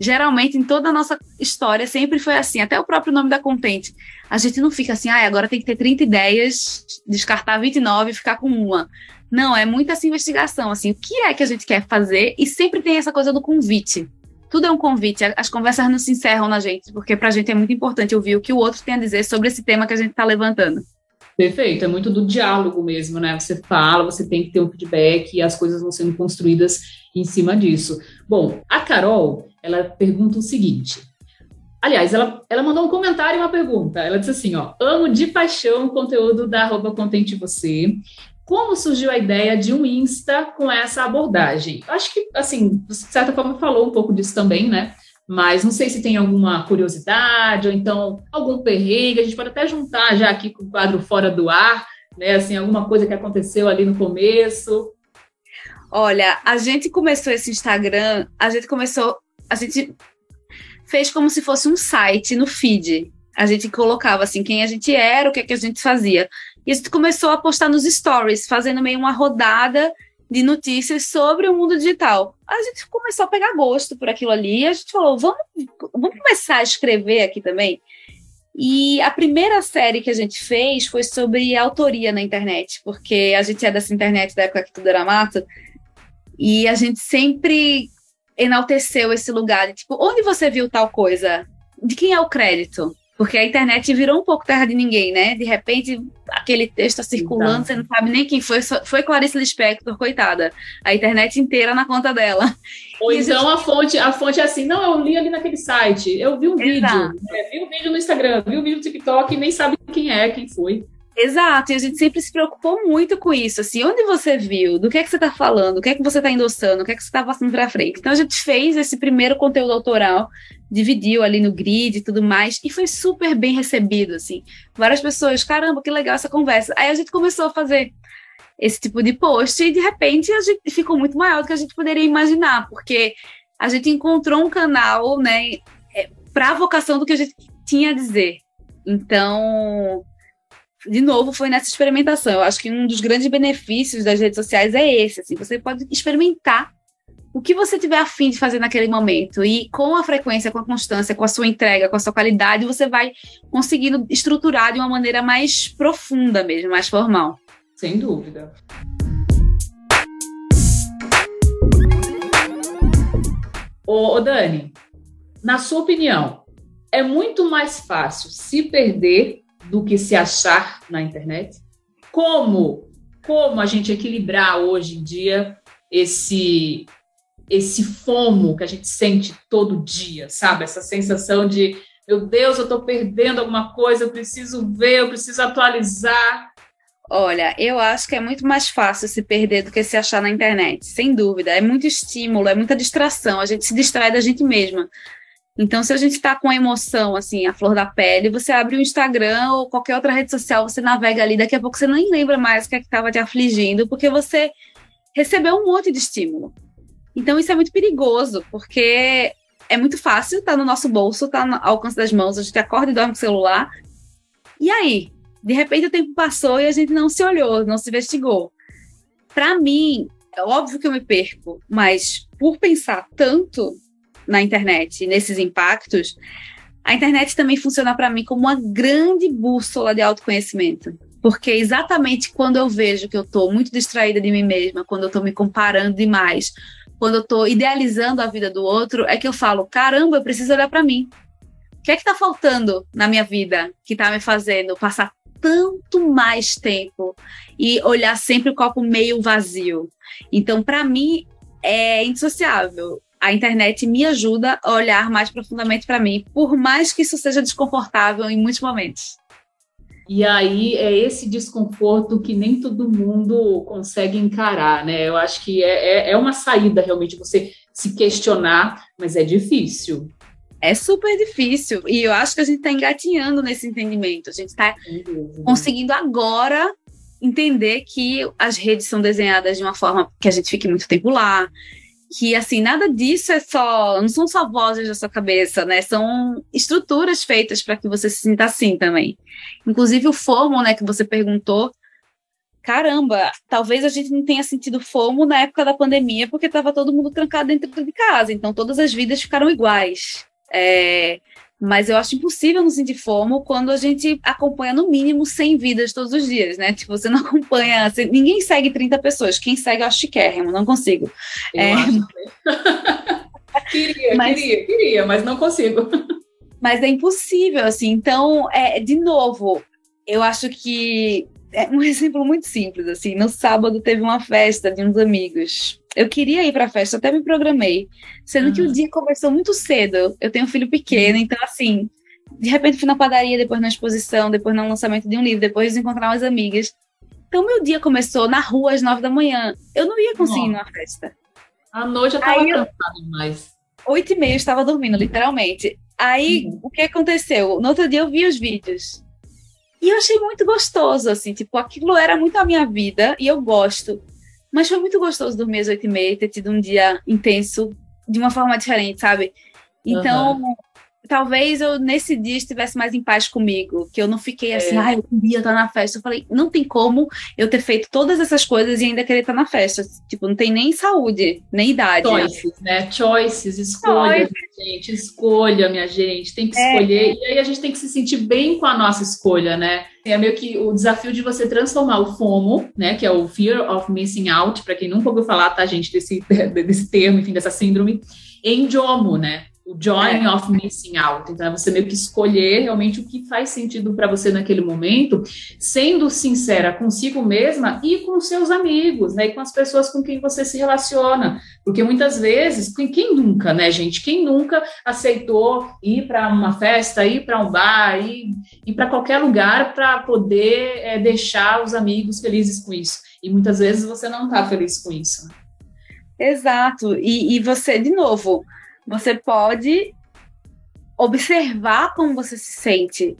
Speaker 2: Geralmente, em toda a nossa história, sempre foi assim. Até o próprio nome da Contente. A gente não fica assim, ah, agora tem que ter 30 ideias, descartar 29 e ficar com uma. Não, é muita essa investigação, assim, o que é que a gente quer fazer? E sempre tem essa coisa do convite. tudo é um convite. As conversas não se encerram na gente, porque para a gente é muito importante ouvir o que o outro tem a dizer sobre esse tema que a gente está levantando.
Speaker 1: Perfeito, é muito do diálogo mesmo, né? Você fala, você tem que ter um feedback e as coisas vão sendo construídas em cima disso. Bom, a Carol, ela pergunta o seguinte. Aliás, ela, ela mandou um comentário e uma pergunta. Ela disse assim: ó, amo de paixão o conteúdo da arroba Contente Você. Como surgiu a ideia de um Insta com essa abordagem? Acho que, assim, de certa forma falou um pouco disso também, né? Mas não sei se tem alguma curiosidade ou então algum perrengue. A gente pode até juntar já aqui com o quadro Fora do Ar, né? Assim, alguma coisa que aconteceu ali no começo.
Speaker 2: Olha, a gente começou esse Instagram, a gente começou, a gente fez como se fosse um site no feed. A gente colocava assim quem a gente era, o que, é que a gente fazia. E a gente começou a postar nos stories, fazendo meio uma rodada de notícias sobre o mundo digital. A gente começou a pegar gosto por aquilo ali e a gente falou, vamos, vamos começar a escrever aqui também. E a primeira série que a gente fez foi sobre autoria na internet, porque a gente é dessa internet da época que tudo era mato, e a gente sempre enalteceu esse lugar de tipo, onde você viu tal coisa? De quem é o crédito? Porque a internet virou um pouco terra de ninguém, né? De repente, aquele texto tá circulando, então. você não sabe nem quem foi. Foi Clarice Lispector, coitada. A internet inteira na conta dela.
Speaker 1: Ou e então gente... a, fonte, a fonte é assim, não, eu li ali naquele site, eu vi um Exato. vídeo, é, vi um vídeo no Instagram, vi um vídeo no TikTok, e nem sabe quem é, quem foi.
Speaker 2: Exato, e a gente sempre se preocupou muito com isso, assim, onde você viu, do que é que você está falando, o que é que você está endossando, o que é que você está passando para frente. Então a gente fez esse primeiro conteúdo autoral, dividiu ali no grid e tudo mais, e foi super bem recebido, assim. Várias pessoas, caramba, que legal essa conversa. Aí a gente começou a fazer esse tipo de post e de repente a gente ficou muito maior do que a gente poderia imaginar, porque a gente encontrou um canal, né, é, para a vocação do que a gente tinha a dizer. Então, de novo, foi nessa experimentação. Eu acho que um dos grandes benefícios das redes sociais é esse. Assim, você pode experimentar o que você tiver afim de fazer naquele momento. E com a frequência, com a constância, com a sua entrega, com a sua qualidade, você vai conseguindo estruturar de uma maneira mais profunda mesmo, mais formal.
Speaker 1: Sem dúvida. Ô, ô Dani, na sua opinião, é muito mais fácil se perder do que se achar na internet? Como como a gente equilibrar hoje em dia esse esse fomo que a gente sente todo dia, sabe? Essa sensação de meu Deus, eu estou perdendo alguma coisa, eu preciso ver, eu preciso atualizar.
Speaker 2: Olha, eu acho que é muito mais fácil se perder do que se achar na internet, sem dúvida. É muito estímulo, é muita distração, a gente se distrai da gente mesma. Então, se a gente está com a emoção, assim, a flor da pele, você abre o Instagram ou qualquer outra rede social, você navega ali, daqui a pouco você nem lembra mais o que é estava te afligindo, porque você recebeu um monte de estímulo. Então, isso é muito perigoso, porque é muito fácil, tá no nosso bolso, tá no alcance das mãos, a gente acorda e dorme com o celular. E aí? De repente o tempo passou e a gente não se olhou, não se investigou. Para mim, é óbvio que eu me perco, mas por pensar tanto na internet, nesses impactos, a internet também funciona para mim como uma grande bússola de autoconhecimento. Porque exatamente quando eu vejo que eu estou muito distraída de mim mesma, quando eu estou me comparando demais, quando eu estou idealizando a vida do outro, é que eu falo: caramba, eu preciso olhar para mim. O que é que está faltando na minha vida que está me fazendo passar tanto mais tempo e olhar sempre o copo meio vazio? Então, para mim, é indissociável a internet me ajuda a olhar mais profundamente para mim, por mais que isso seja desconfortável em muitos momentos.
Speaker 1: E aí é esse desconforto que nem todo mundo consegue encarar, né? Eu acho que é, é, é uma saída realmente você se questionar, mas é difícil.
Speaker 2: É super difícil. E eu acho que a gente está engatinhando nesse entendimento. A gente está conseguindo agora entender que as redes são desenhadas de uma forma que a gente fique muito tempo lá, que assim nada disso é só não são só vozes da sua cabeça né? São estruturas feitas para que você se sinta assim também. Inclusive o FOMO né que você perguntou caramba talvez a gente não tenha sentido FOMO na época da pandemia porque estava todo mundo trancado dentro de casa então todas as vidas ficaram iguais. É, mas eu acho impossível não sentir fomo quando a gente acompanha no mínimo 100 vidas todos os dias, né? Tipo, você não acompanha, você, ninguém segue 30 pessoas. Quem segue eu acho chiquérrimo, não consigo.
Speaker 1: Eu é, acho queria, mas, queria, queria, mas não consigo.
Speaker 2: Mas é impossível, assim. Então, é, de novo, eu acho que é um exemplo muito simples, assim. No sábado teve uma festa de uns amigos. Eu queria ir para a festa, até me programei, sendo uhum. que o dia começou muito cedo. Eu tenho um filho pequeno, uhum. então assim, de repente fui na padaria, depois na exposição, depois no lançamento de um livro, depois de encontrar umas amigas. Então, meu dia começou na rua às nove da manhã. Eu não ia conseguir ir numa festa.
Speaker 1: À noite eu estava cansada demais.
Speaker 2: Oito e meia eu estava dormindo, literalmente. Aí, uhum. o que aconteceu? No outro dia eu vi os vídeos. E eu achei muito gostoso, assim, tipo, aquilo era muito a minha vida e eu gosto. Mas foi muito gostoso dormir às oito e meia, ter tido um dia intenso de uma forma diferente, sabe? Então, uhum talvez eu nesse dia estivesse mais em paz comigo, que eu não fiquei assim, é. ai, eu queria estar na festa. Eu falei, não tem como eu ter feito todas essas coisas e ainda querer estar na festa. Tipo, não tem nem saúde, nem idade.
Speaker 1: Choices, né? Choices, escolha, Choices. minha gente, escolha, minha gente, tem que é. escolher. E aí a gente tem que se sentir bem com a nossa escolha, né? É meio que o desafio de você transformar o FOMO, né, que é o Fear of Missing Out, para quem nunca ouviu falar, tá, gente, desse, desse termo, enfim, dessa síndrome, em JOMO, né? O joy é. of missing out. Então, é você meio que escolher realmente o que faz sentido para você naquele momento, sendo sincera consigo mesma e com seus amigos, né? E com as pessoas com quem você se relaciona. Porque muitas vezes, quem nunca, né, gente? Quem nunca aceitou ir para uma festa, ir para um bar, ir, ir para qualquer lugar para poder é, deixar os amigos felizes com isso? E muitas vezes você não está feliz com isso.
Speaker 2: Exato. E, e você, de novo, você pode observar como você se sente,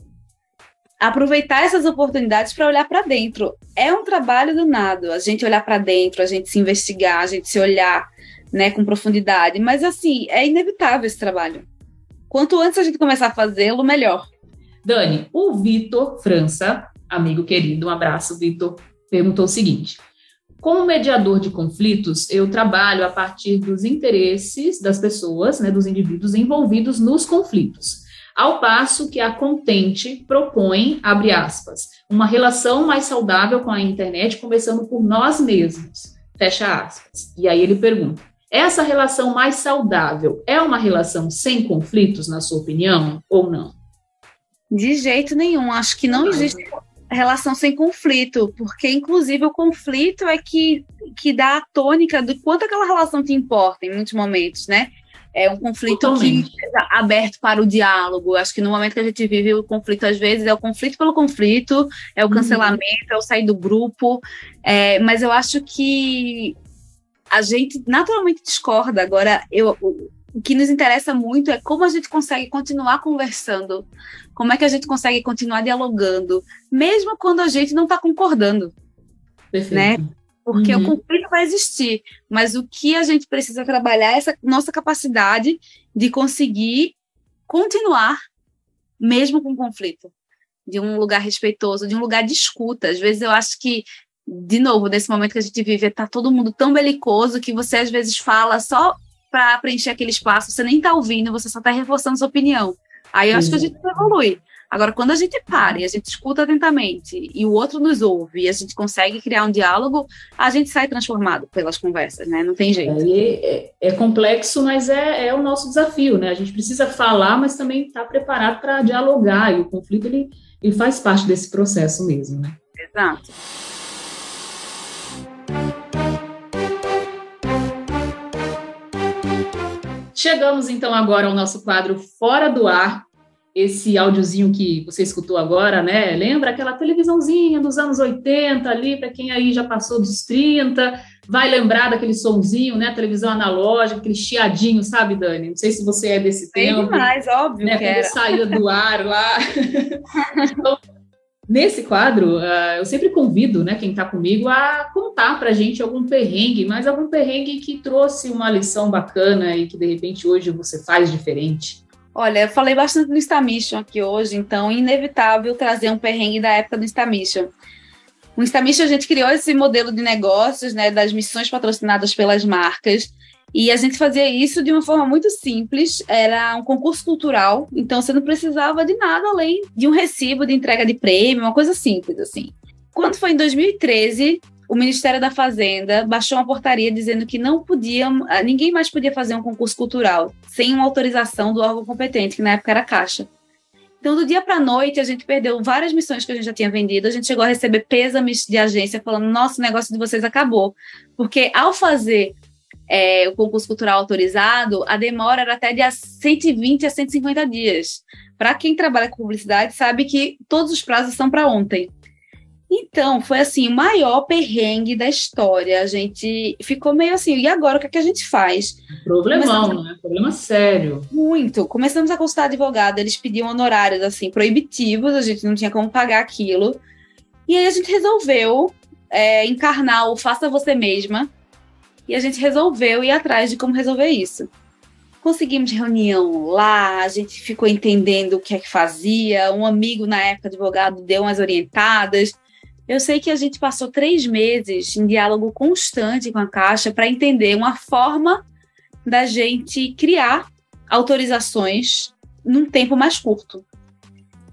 Speaker 2: aproveitar essas oportunidades para olhar para dentro. É um trabalho do nada, a gente olhar para dentro, a gente se investigar, a gente se olhar, né, com profundidade. Mas assim, é inevitável esse trabalho. Quanto antes a gente começar a fazê-lo, melhor.
Speaker 1: Dani, o Vitor França, amigo querido, um abraço, Vitor, perguntou o seguinte: como mediador de conflitos, eu trabalho a partir dos interesses das pessoas, né, dos indivíduos envolvidos nos conflitos. Ao passo que a Contente propõe, abre aspas, uma relação mais saudável com a internet, começando por nós mesmos, fecha aspas. E aí ele pergunta: essa relação mais saudável é uma relação sem conflitos, na sua opinião, ou não?
Speaker 2: De jeito nenhum. Acho que não existe relação sem conflito, porque inclusive o conflito é que, que dá a tônica do quanto aquela relação te importa em muitos momentos, né? É um conflito Totalmente. que é aberto para o diálogo. Acho que no momento que a gente vive o conflito, às vezes, é o conflito pelo conflito, é o uhum. cancelamento, uhum. é o sair do grupo. É, mas eu acho que a gente naturalmente discorda. Agora, eu, o que nos interessa muito é como a gente consegue continuar conversando, como é que a gente consegue continuar dialogando, mesmo quando a gente não está concordando, Perfeito. né? Porque uhum. o conflito vai existir, mas o que a gente precisa trabalhar é essa nossa capacidade de conseguir continuar mesmo com conflito, de um lugar respeitoso, de um lugar de escuta. Às vezes eu acho que de novo, nesse momento que a gente vive, tá todo mundo tão belicoso que você às vezes fala só para preencher aquele espaço, você nem está ouvindo, você só está reforçando sua opinião. Aí eu acho que a gente evolui. Agora, quando a gente para e a gente escuta atentamente e o outro nos ouve e a gente consegue criar um diálogo, a gente sai transformado pelas conversas, né? Não tem jeito.
Speaker 1: É, é, é complexo, mas é, é, o nosso desafio, né? A gente precisa falar, mas também estar tá preparado para dialogar e o conflito ele, ele faz parte desse processo mesmo, né?
Speaker 2: Exato.
Speaker 1: Chegamos então agora ao nosso quadro Fora do Ar. Esse áudiozinho que você escutou agora, né? Lembra aquela televisãozinha dos anos 80 ali, para quem aí já passou dos 30, vai lembrar daquele sonzinho, né? Televisão analógica, aquele chiadinho, sabe, Dani? Não sei se você é desse Bem tempo.
Speaker 2: demais, óbvio
Speaker 1: né?
Speaker 2: que
Speaker 1: Quando
Speaker 2: era.
Speaker 1: saía do ar lá. então, Nesse quadro, uh, eu sempre convido né, quem está comigo a contar para a gente algum perrengue, mas algum perrengue que trouxe uma lição bacana e que de repente hoje você faz diferente.
Speaker 2: Olha, eu falei bastante do Instamission aqui hoje, então é inevitável trazer um perrengue da época do Instamission. O Instamission a gente criou esse modelo de negócios, né, das missões patrocinadas pelas marcas, e a gente fazia isso de uma forma muito simples, era um concurso cultural, então você não precisava de nada além de um recibo de entrega de prêmio, uma coisa simples assim. Quando foi em 2013, o Ministério da Fazenda baixou uma portaria dizendo que não podiam, ah, ninguém mais podia fazer um concurso cultural sem uma autorização do órgão competente, que na época era a Caixa. Então, do dia para a noite, a gente perdeu várias missões que a gente já tinha vendido. A gente chegou a receber pêsames de agência falando: nosso negócio de vocês acabou. Porque ao fazer é, o concurso cultural autorizado, a demora era até de 120 a 150 dias. Para quem trabalha com publicidade, sabe que todos os prazos são para ontem. Então, foi assim, o maior perrengue da história. A gente ficou meio assim, e agora o que, é que a gente faz?
Speaker 1: Problemão, Começamos... né? Problema sério.
Speaker 2: Muito. Começamos a consultar advogado, eles pediam honorários assim, proibitivos, a gente não tinha como pagar aquilo. E aí a gente resolveu é, encarnar o Faça Você Mesma. E a gente resolveu ir atrás de como resolver isso. Conseguimos reunião lá, a gente ficou entendendo o que é que fazia. Um amigo, na época, advogado, deu umas orientadas eu sei que a gente passou três meses em diálogo constante com a Caixa para entender uma forma da gente criar autorizações num tempo mais curto.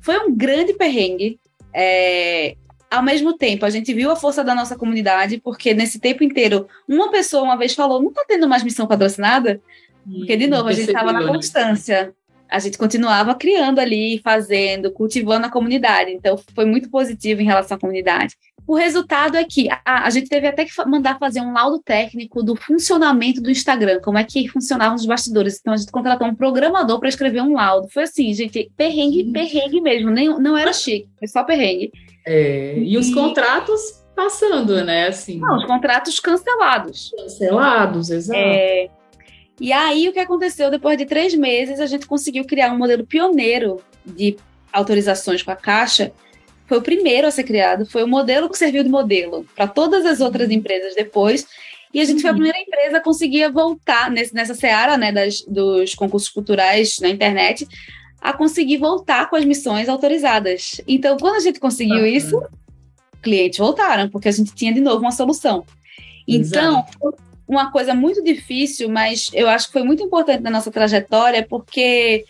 Speaker 2: Foi um grande perrengue. É, ao mesmo tempo, a gente viu a força da nossa comunidade, porque nesse tempo inteiro, uma pessoa uma vez falou: não está tendo mais missão patrocinada? Porque, de novo, a gente estava na né? constância a gente continuava criando ali, fazendo, cultivando a comunidade. Então, foi muito positivo em relação à comunidade. O resultado é que a, a gente teve até que mandar fazer um laudo técnico do funcionamento do Instagram, como é que funcionavam os bastidores. Então, a gente contratou um programador para escrever um laudo. Foi assim, gente, perrengue, perrengue mesmo. Nem, não era chique, foi só perrengue.
Speaker 1: É, e, e os contratos passando, né? Assim.
Speaker 2: Não, os contratos cancelados.
Speaker 1: Cancelados, exato. É,
Speaker 2: e aí, o que aconteceu? Depois de três meses, a gente conseguiu criar um modelo pioneiro de autorizações com a Caixa. Foi o primeiro a ser criado, foi o modelo que serviu de modelo para todas as outras empresas depois. E a gente foi a uhum. primeira empresa a conseguir voltar nesse, nessa seara né, das, dos concursos culturais na internet, a conseguir voltar com as missões autorizadas. Então, quando a gente conseguiu isso, clientes voltaram, porque a gente tinha de novo uma solução. Então, uma coisa muito difícil, mas eu acho que foi muito importante na nossa trajetória, porque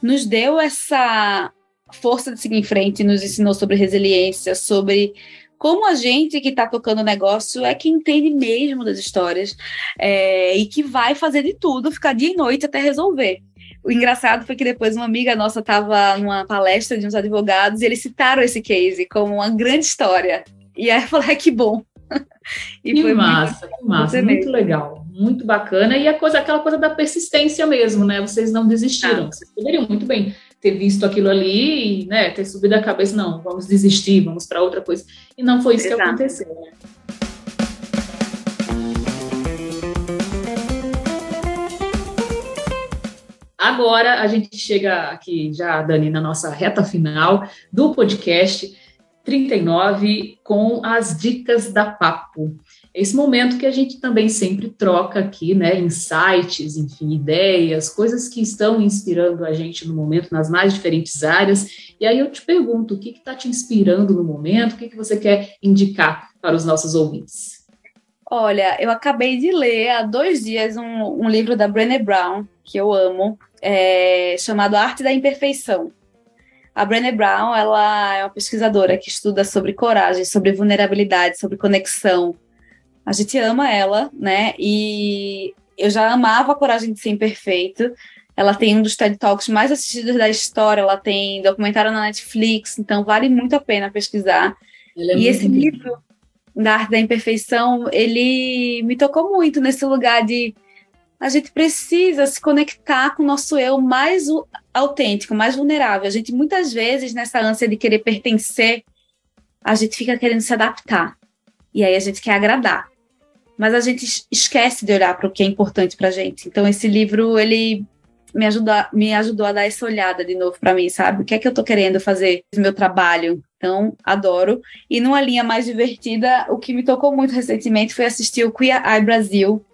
Speaker 2: nos deu essa força de seguir em frente, nos ensinou sobre resiliência, sobre como a gente que está tocando o negócio é que entende mesmo das histórias é, e que vai fazer de tudo, ficar dia e noite até resolver. O engraçado foi que depois uma amiga nossa estava numa palestra de uns advogados e eles citaram esse case como uma grande história. E aí eu falei, ah, que bom,
Speaker 1: e que foi massa, muito, que massa, muito legal, muito bacana. E a coisa, aquela coisa da persistência mesmo, né? Vocês não desistiram. Ah. Vocês poderiam muito bem ter visto aquilo ali e né, ter subido a cabeça, não, vamos desistir, vamos para outra coisa. E não foi isso Exato. que aconteceu, né? Agora a gente chega aqui já, Dani, na nossa reta final do podcast. 39 com as dicas da Papo. Esse momento que a gente também sempre troca aqui, né, insights, enfim, ideias, coisas que estão inspirando a gente no momento nas mais diferentes áreas. E aí eu te pergunto, o que está te inspirando no momento? O que, que você quer indicar para os nossos ouvintes?
Speaker 2: Olha, eu acabei de ler há dois dias um, um livro da Brené Brown, que eu amo, é, chamado Arte da Imperfeição. A Brené Brown, ela é uma pesquisadora que estuda sobre coragem, sobre vulnerabilidade, sobre conexão. A gente ama ela, né? E eu já amava a coragem de ser imperfeito. Ela tem um dos TED Talks mais assistidos da história, ela tem documentário na Netflix, então vale muito a pena pesquisar. É e esse livro da arte da imperfeição, ele me tocou muito nesse lugar de a gente precisa se conectar com o nosso eu mais autêntico, mais vulnerável. A gente muitas vezes nessa ânsia de querer pertencer, a gente fica querendo se adaptar. E aí a gente quer agradar. Mas a gente esquece de olhar para o que é importante para a gente. Então esse livro ele me ajudou, me ajudou a dar essa olhada de novo para mim, sabe? O que é que eu estou querendo fazer no meu trabalho? Então, adoro. E numa linha mais divertida, o que me tocou muito recentemente foi assistir o Queer Eye Brasil,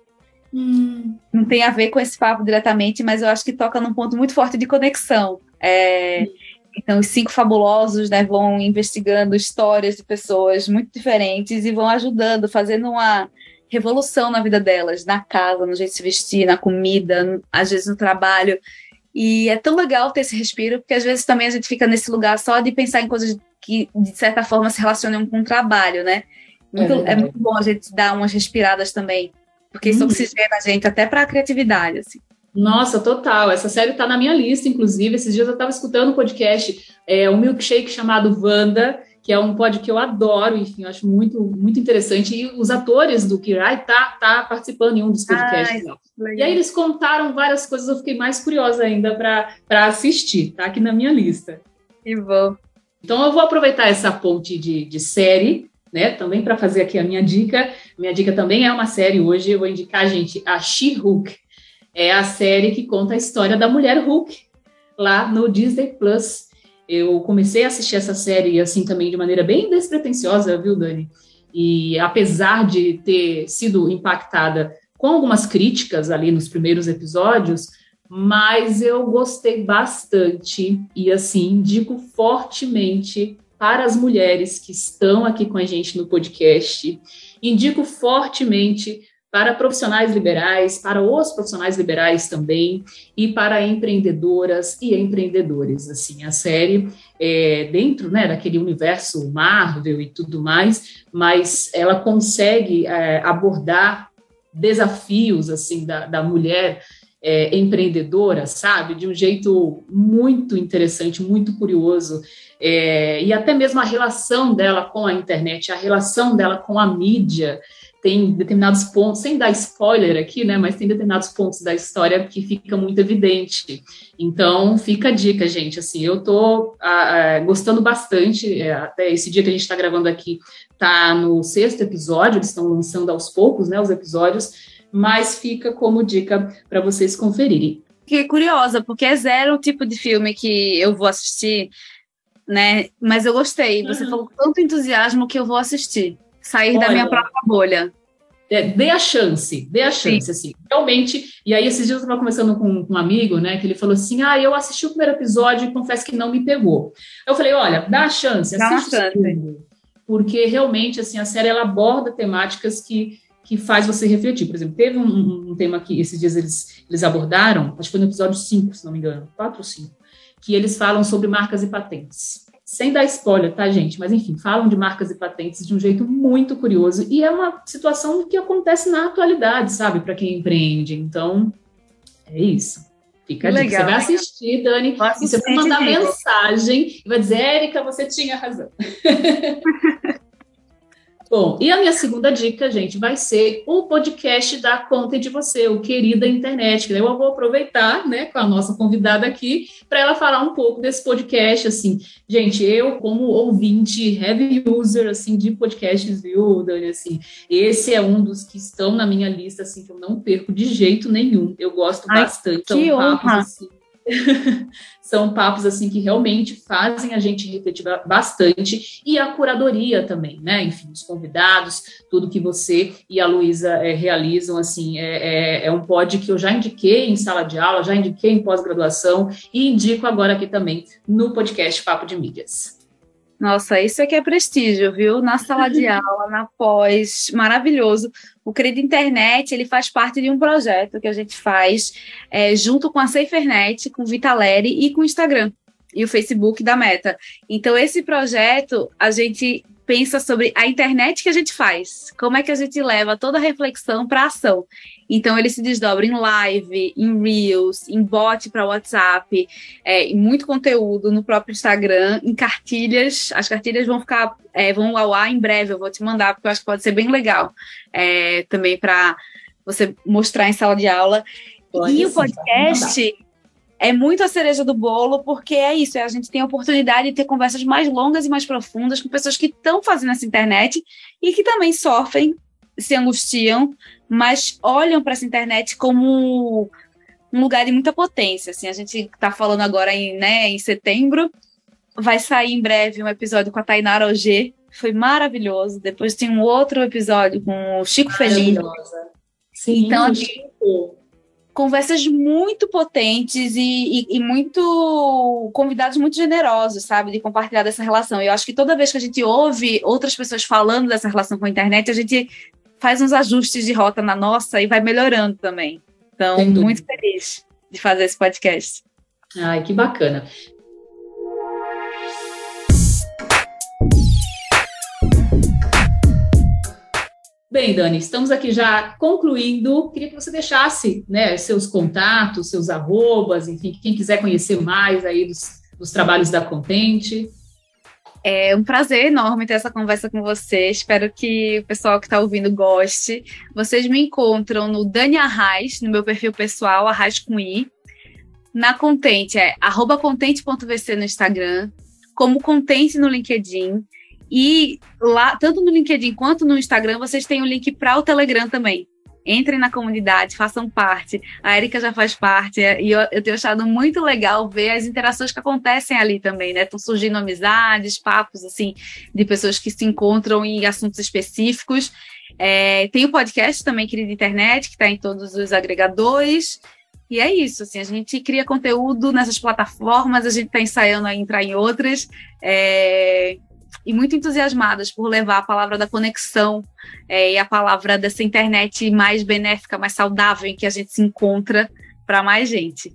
Speaker 2: Hum. Não tem a ver com esse papo diretamente, mas eu acho que toca num ponto muito forte de conexão. É, hum. Então, os cinco fabulosos né, vão investigando histórias de pessoas muito diferentes e vão ajudando, fazendo uma revolução na vida delas, na casa, no jeito de se vestir, na comida, às vezes no trabalho. E é tão legal ter esse respiro, porque às vezes também a gente fica nesse lugar só de pensar em coisas que, de certa forma, se relacionam com o trabalho, né? Muito, é, é, muito bom a gente dar umas respiradas também, porque isso hum. oxigena a gente até para a criatividade, assim.
Speaker 1: Nossa, total. Essa série está na minha lista, inclusive. Esses dias eu estava escutando um podcast, é, um milkshake chamado Wanda, que é um pod que eu adoro, enfim, eu acho muito, muito interessante. E os atores do Kirai tá, tá participando em um dos podcasts. Ai, e aí eles contaram várias coisas, eu fiquei mais curiosa ainda para assistir, tá aqui na minha lista.
Speaker 2: E vou.
Speaker 1: Então eu vou aproveitar essa ponte de, de série, né, também para fazer aqui a minha dica. Minha dica também é uma série hoje, eu vou indicar, gente, a She-Hulk. É a série que conta a história da mulher Hulk, lá no Disney Plus. Eu comecei a assistir essa série assim também de maneira bem despretensiosa, viu, Dani? E apesar de ter sido impactada com algumas críticas ali nos primeiros episódios, mas eu gostei bastante e assim indico fortemente para as mulheres que estão aqui com a gente no podcast. Indico fortemente para profissionais liberais, para os profissionais liberais também, e para empreendedoras e empreendedores. Assim, a série é dentro né, daquele universo Marvel e tudo mais, mas ela consegue é, abordar desafios assim da, da mulher é, empreendedora, sabe, de um jeito muito interessante, muito curioso, é, e até mesmo a relação dela com a internet, a relação dela com a mídia tem determinados pontos, sem dar spoiler aqui, né, mas tem determinados pontos da história que fica muito evidente. Então, fica a dica, gente, assim, eu tô gostando bastante, é, até esse dia que a gente está gravando aqui, tá no sexto episódio, eles estão lançando aos poucos, né, os episódios, mas fica como dica para vocês conferirem.
Speaker 2: Fiquei curiosa, porque é zero o tipo de filme que eu vou assistir, né, mas eu gostei, você uhum. falou com tanto entusiasmo que eu vou assistir sair Olha, da minha própria bolha.
Speaker 1: É, dê a chance, dê a chance, Sim. assim, realmente, e aí esses dias eu estava conversando com, com, um amigo, né, que ele falou assim, ah, eu assisti o primeiro episódio e confesso que não me pegou. Eu falei, olha, dá a chance, dá assiste a chance. porque realmente, assim, a série, ela aborda temáticas que, que faz você refletir, por exemplo, teve um, um tema que esses dias eles, eles abordaram, acho que foi no episódio 5, se não me engano, 4 ou 5, que eles falam sobre marcas e patentes sem dar spoiler, tá, gente? Mas enfim, falam de marcas e patentes de um jeito muito curioso e é uma situação que acontece na atualidade, sabe, para quem empreende. Então, é isso. Fica a dica. Você vai assistir, Dani, e você vai mandar mensagem e vai dizer, Érica, você tinha razão. Bom, e a minha segunda dica, gente, vai ser o podcast da Conta de Você, o Querida Internet. Eu vou aproveitar, né, com a nossa convidada aqui, para ela falar um pouco desse podcast, assim. Gente, eu, como ouvinte, heavy user, assim, de podcasts, viu, Dani, assim, esse é um dos que estão na minha lista, assim, que eu não perco de jeito nenhum. Eu gosto Ai, bastante.
Speaker 2: Que honra! Papos, assim,
Speaker 1: são papos assim que realmente fazem a gente refletir bastante e a curadoria também, né? Enfim, os convidados, tudo que você e a Luísa é, realizam, assim, é, é, é, um pod que eu já indiquei em sala de aula, já indiquei em pós-graduação e indico agora aqui também no podcast Papo de Mídias.
Speaker 2: Nossa, isso aqui é prestígio, viu? Na sala de aula, na pós, maravilhoso. O Querido Internet, ele faz parte de um projeto que a gente faz é, junto com a SaferNet, com o Vitaleri e com o Instagram e o Facebook da Meta. Então, esse projeto, a gente pensa sobre a internet que a gente faz, como é que a gente leva toda a reflexão para ação. Então ele se desdobra em live, em reels, em bot para WhatsApp, é, em muito conteúdo no próprio Instagram, em cartilhas. As cartilhas vão ficar, é, vão ao ar em breve. Eu vou te mandar porque eu acho que pode ser bem legal é, também para você mostrar em sala de aula. Pode e sim, o podcast é muito a cereja do bolo, porque é isso, é a gente tem a oportunidade de ter conversas mais longas e mais profundas com pessoas que estão fazendo essa internet e que também sofrem, se angustiam, mas olham para essa internet como um lugar de muita potência. Assim, a gente está falando agora em, né, em setembro, vai sair em breve um episódio com a Tainara Ogê, foi maravilhoso. Depois tem um outro episódio com o Chico Feliz.
Speaker 1: Sim, então, assim,
Speaker 2: conversas muito potentes e, e, e, muito convidados muito generosos, sabe, de compartilhar dessa relação. Eu acho que toda vez que a gente ouve outras pessoas falando dessa relação com a internet, a gente faz uns ajustes de rota na nossa e vai melhorando também. Então, muito feliz de fazer esse podcast.
Speaker 1: Ai, que bacana.
Speaker 3: Bem, Dani, estamos aqui já concluindo. Queria que você deixasse né, seus contatos, seus arrobas, enfim, quem quiser conhecer mais aí dos, dos trabalhos da Contente.
Speaker 2: É um prazer enorme ter essa conversa com você. Espero que o pessoal que está ouvindo goste. Vocês me encontram no Dani Arraes, no meu perfil pessoal, Arraes com I. Na Contente é arroba contente.vc no Instagram, como Contente no LinkedIn. E lá, tanto no LinkedIn quanto no Instagram, vocês têm o um link para o Telegram também. Entrem na comunidade, façam parte. A Erika já faz parte, e eu, eu tenho achado muito legal ver as interações que acontecem ali também, né? Estão surgindo amizades, papos, assim, de pessoas que se encontram em assuntos específicos. É, tem o podcast também, Querida Internet, que está em todos os agregadores. E é isso, assim, a gente cria conteúdo nessas plataformas, a gente está ensaiando a entrar em outras. É, e muito entusiasmadas por levar a palavra da conexão é, e a palavra dessa internet mais benéfica, mais saudável, em que a gente se encontra para mais gente.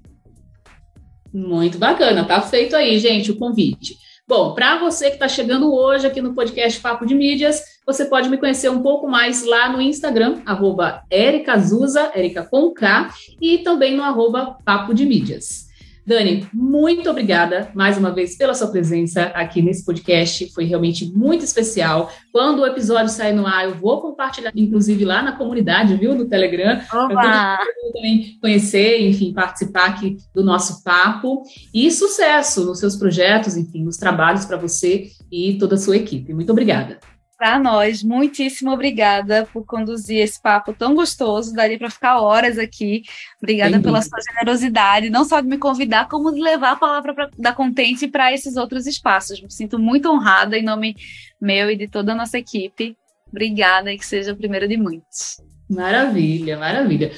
Speaker 3: Muito bacana, tá feito aí, gente, o convite. Bom, para você que está chegando hoje aqui no podcast Papo de Mídias, você pode me conhecer um pouco mais lá no Instagram, arroba Erika Zuza, Erika com K, e também no arroba Papo de Mídias. Dani, muito obrigada mais uma vez pela sua presença aqui nesse podcast. Foi realmente muito especial. Quando o episódio sair no ar, eu vou compartilhar, inclusive lá na comunidade, viu, do Telegram, para também conhecer, enfim, participar aqui do nosso papo. E sucesso nos seus projetos, enfim, nos trabalhos para você e toda a sua equipe. Muito obrigada
Speaker 2: para nós. Muitíssimo obrigada por conduzir esse papo tão gostoso. Daria para ficar horas aqui. Obrigada pela sua generosidade, não só de me convidar, como de levar a palavra pra, da Contente para esses outros espaços. Me sinto muito honrada em nome meu e de toda a nossa equipe. Obrigada e que seja o primeiro de muitos.
Speaker 3: Maravilha, maravilha.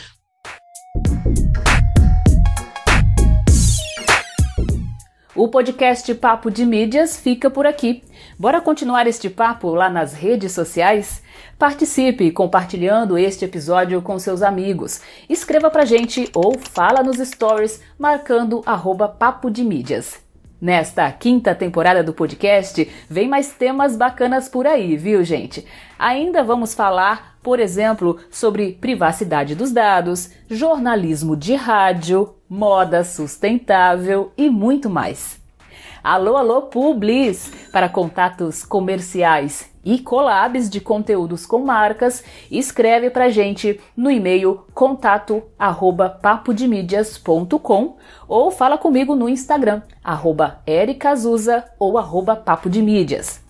Speaker 1: O podcast Papo de Mídias fica por aqui. Bora continuar este papo lá nas redes sociais? Participe compartilhando este episódio com seus amigos. Escreva pra gente ou fala nos stories marcando arroba Papo de Mídias. Nesta quinta temporada do podcast, vem mais temas bacanas por aí, viu, gente? Ainda vamos falar, por exemplo, sobre privacidade dos dados, jornalismo de rádio, moda sustentável e muito mais. Alô, alô, Publis! Para contatos comerciais e collabs de conteúdos com marcas, escreve pra gente no e-mail contato arroba ou fala comigo no Instagram, arroba ericazuza ou arroba papo de mídias.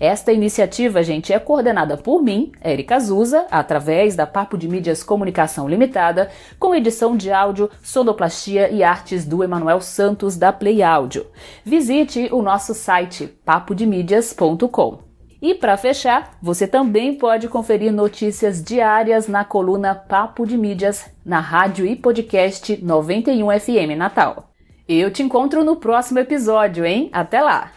Speaker 1: Esta iniciativa, gente, é coordenada por mim, Erika Azusa, através da Papo de Mídias Comunicação Limitada, com edição de áudio, sonoplastia e artes do Emanuel Santos da Play Áudio. Visite o nosso site papodemídias.com. E para fechar, você também pode conferir notícias diárias na coluna Papo de Mídias na rádio e podcast 91 FM Natal. Eu te encontro no próximo episódio, hein? Até lá!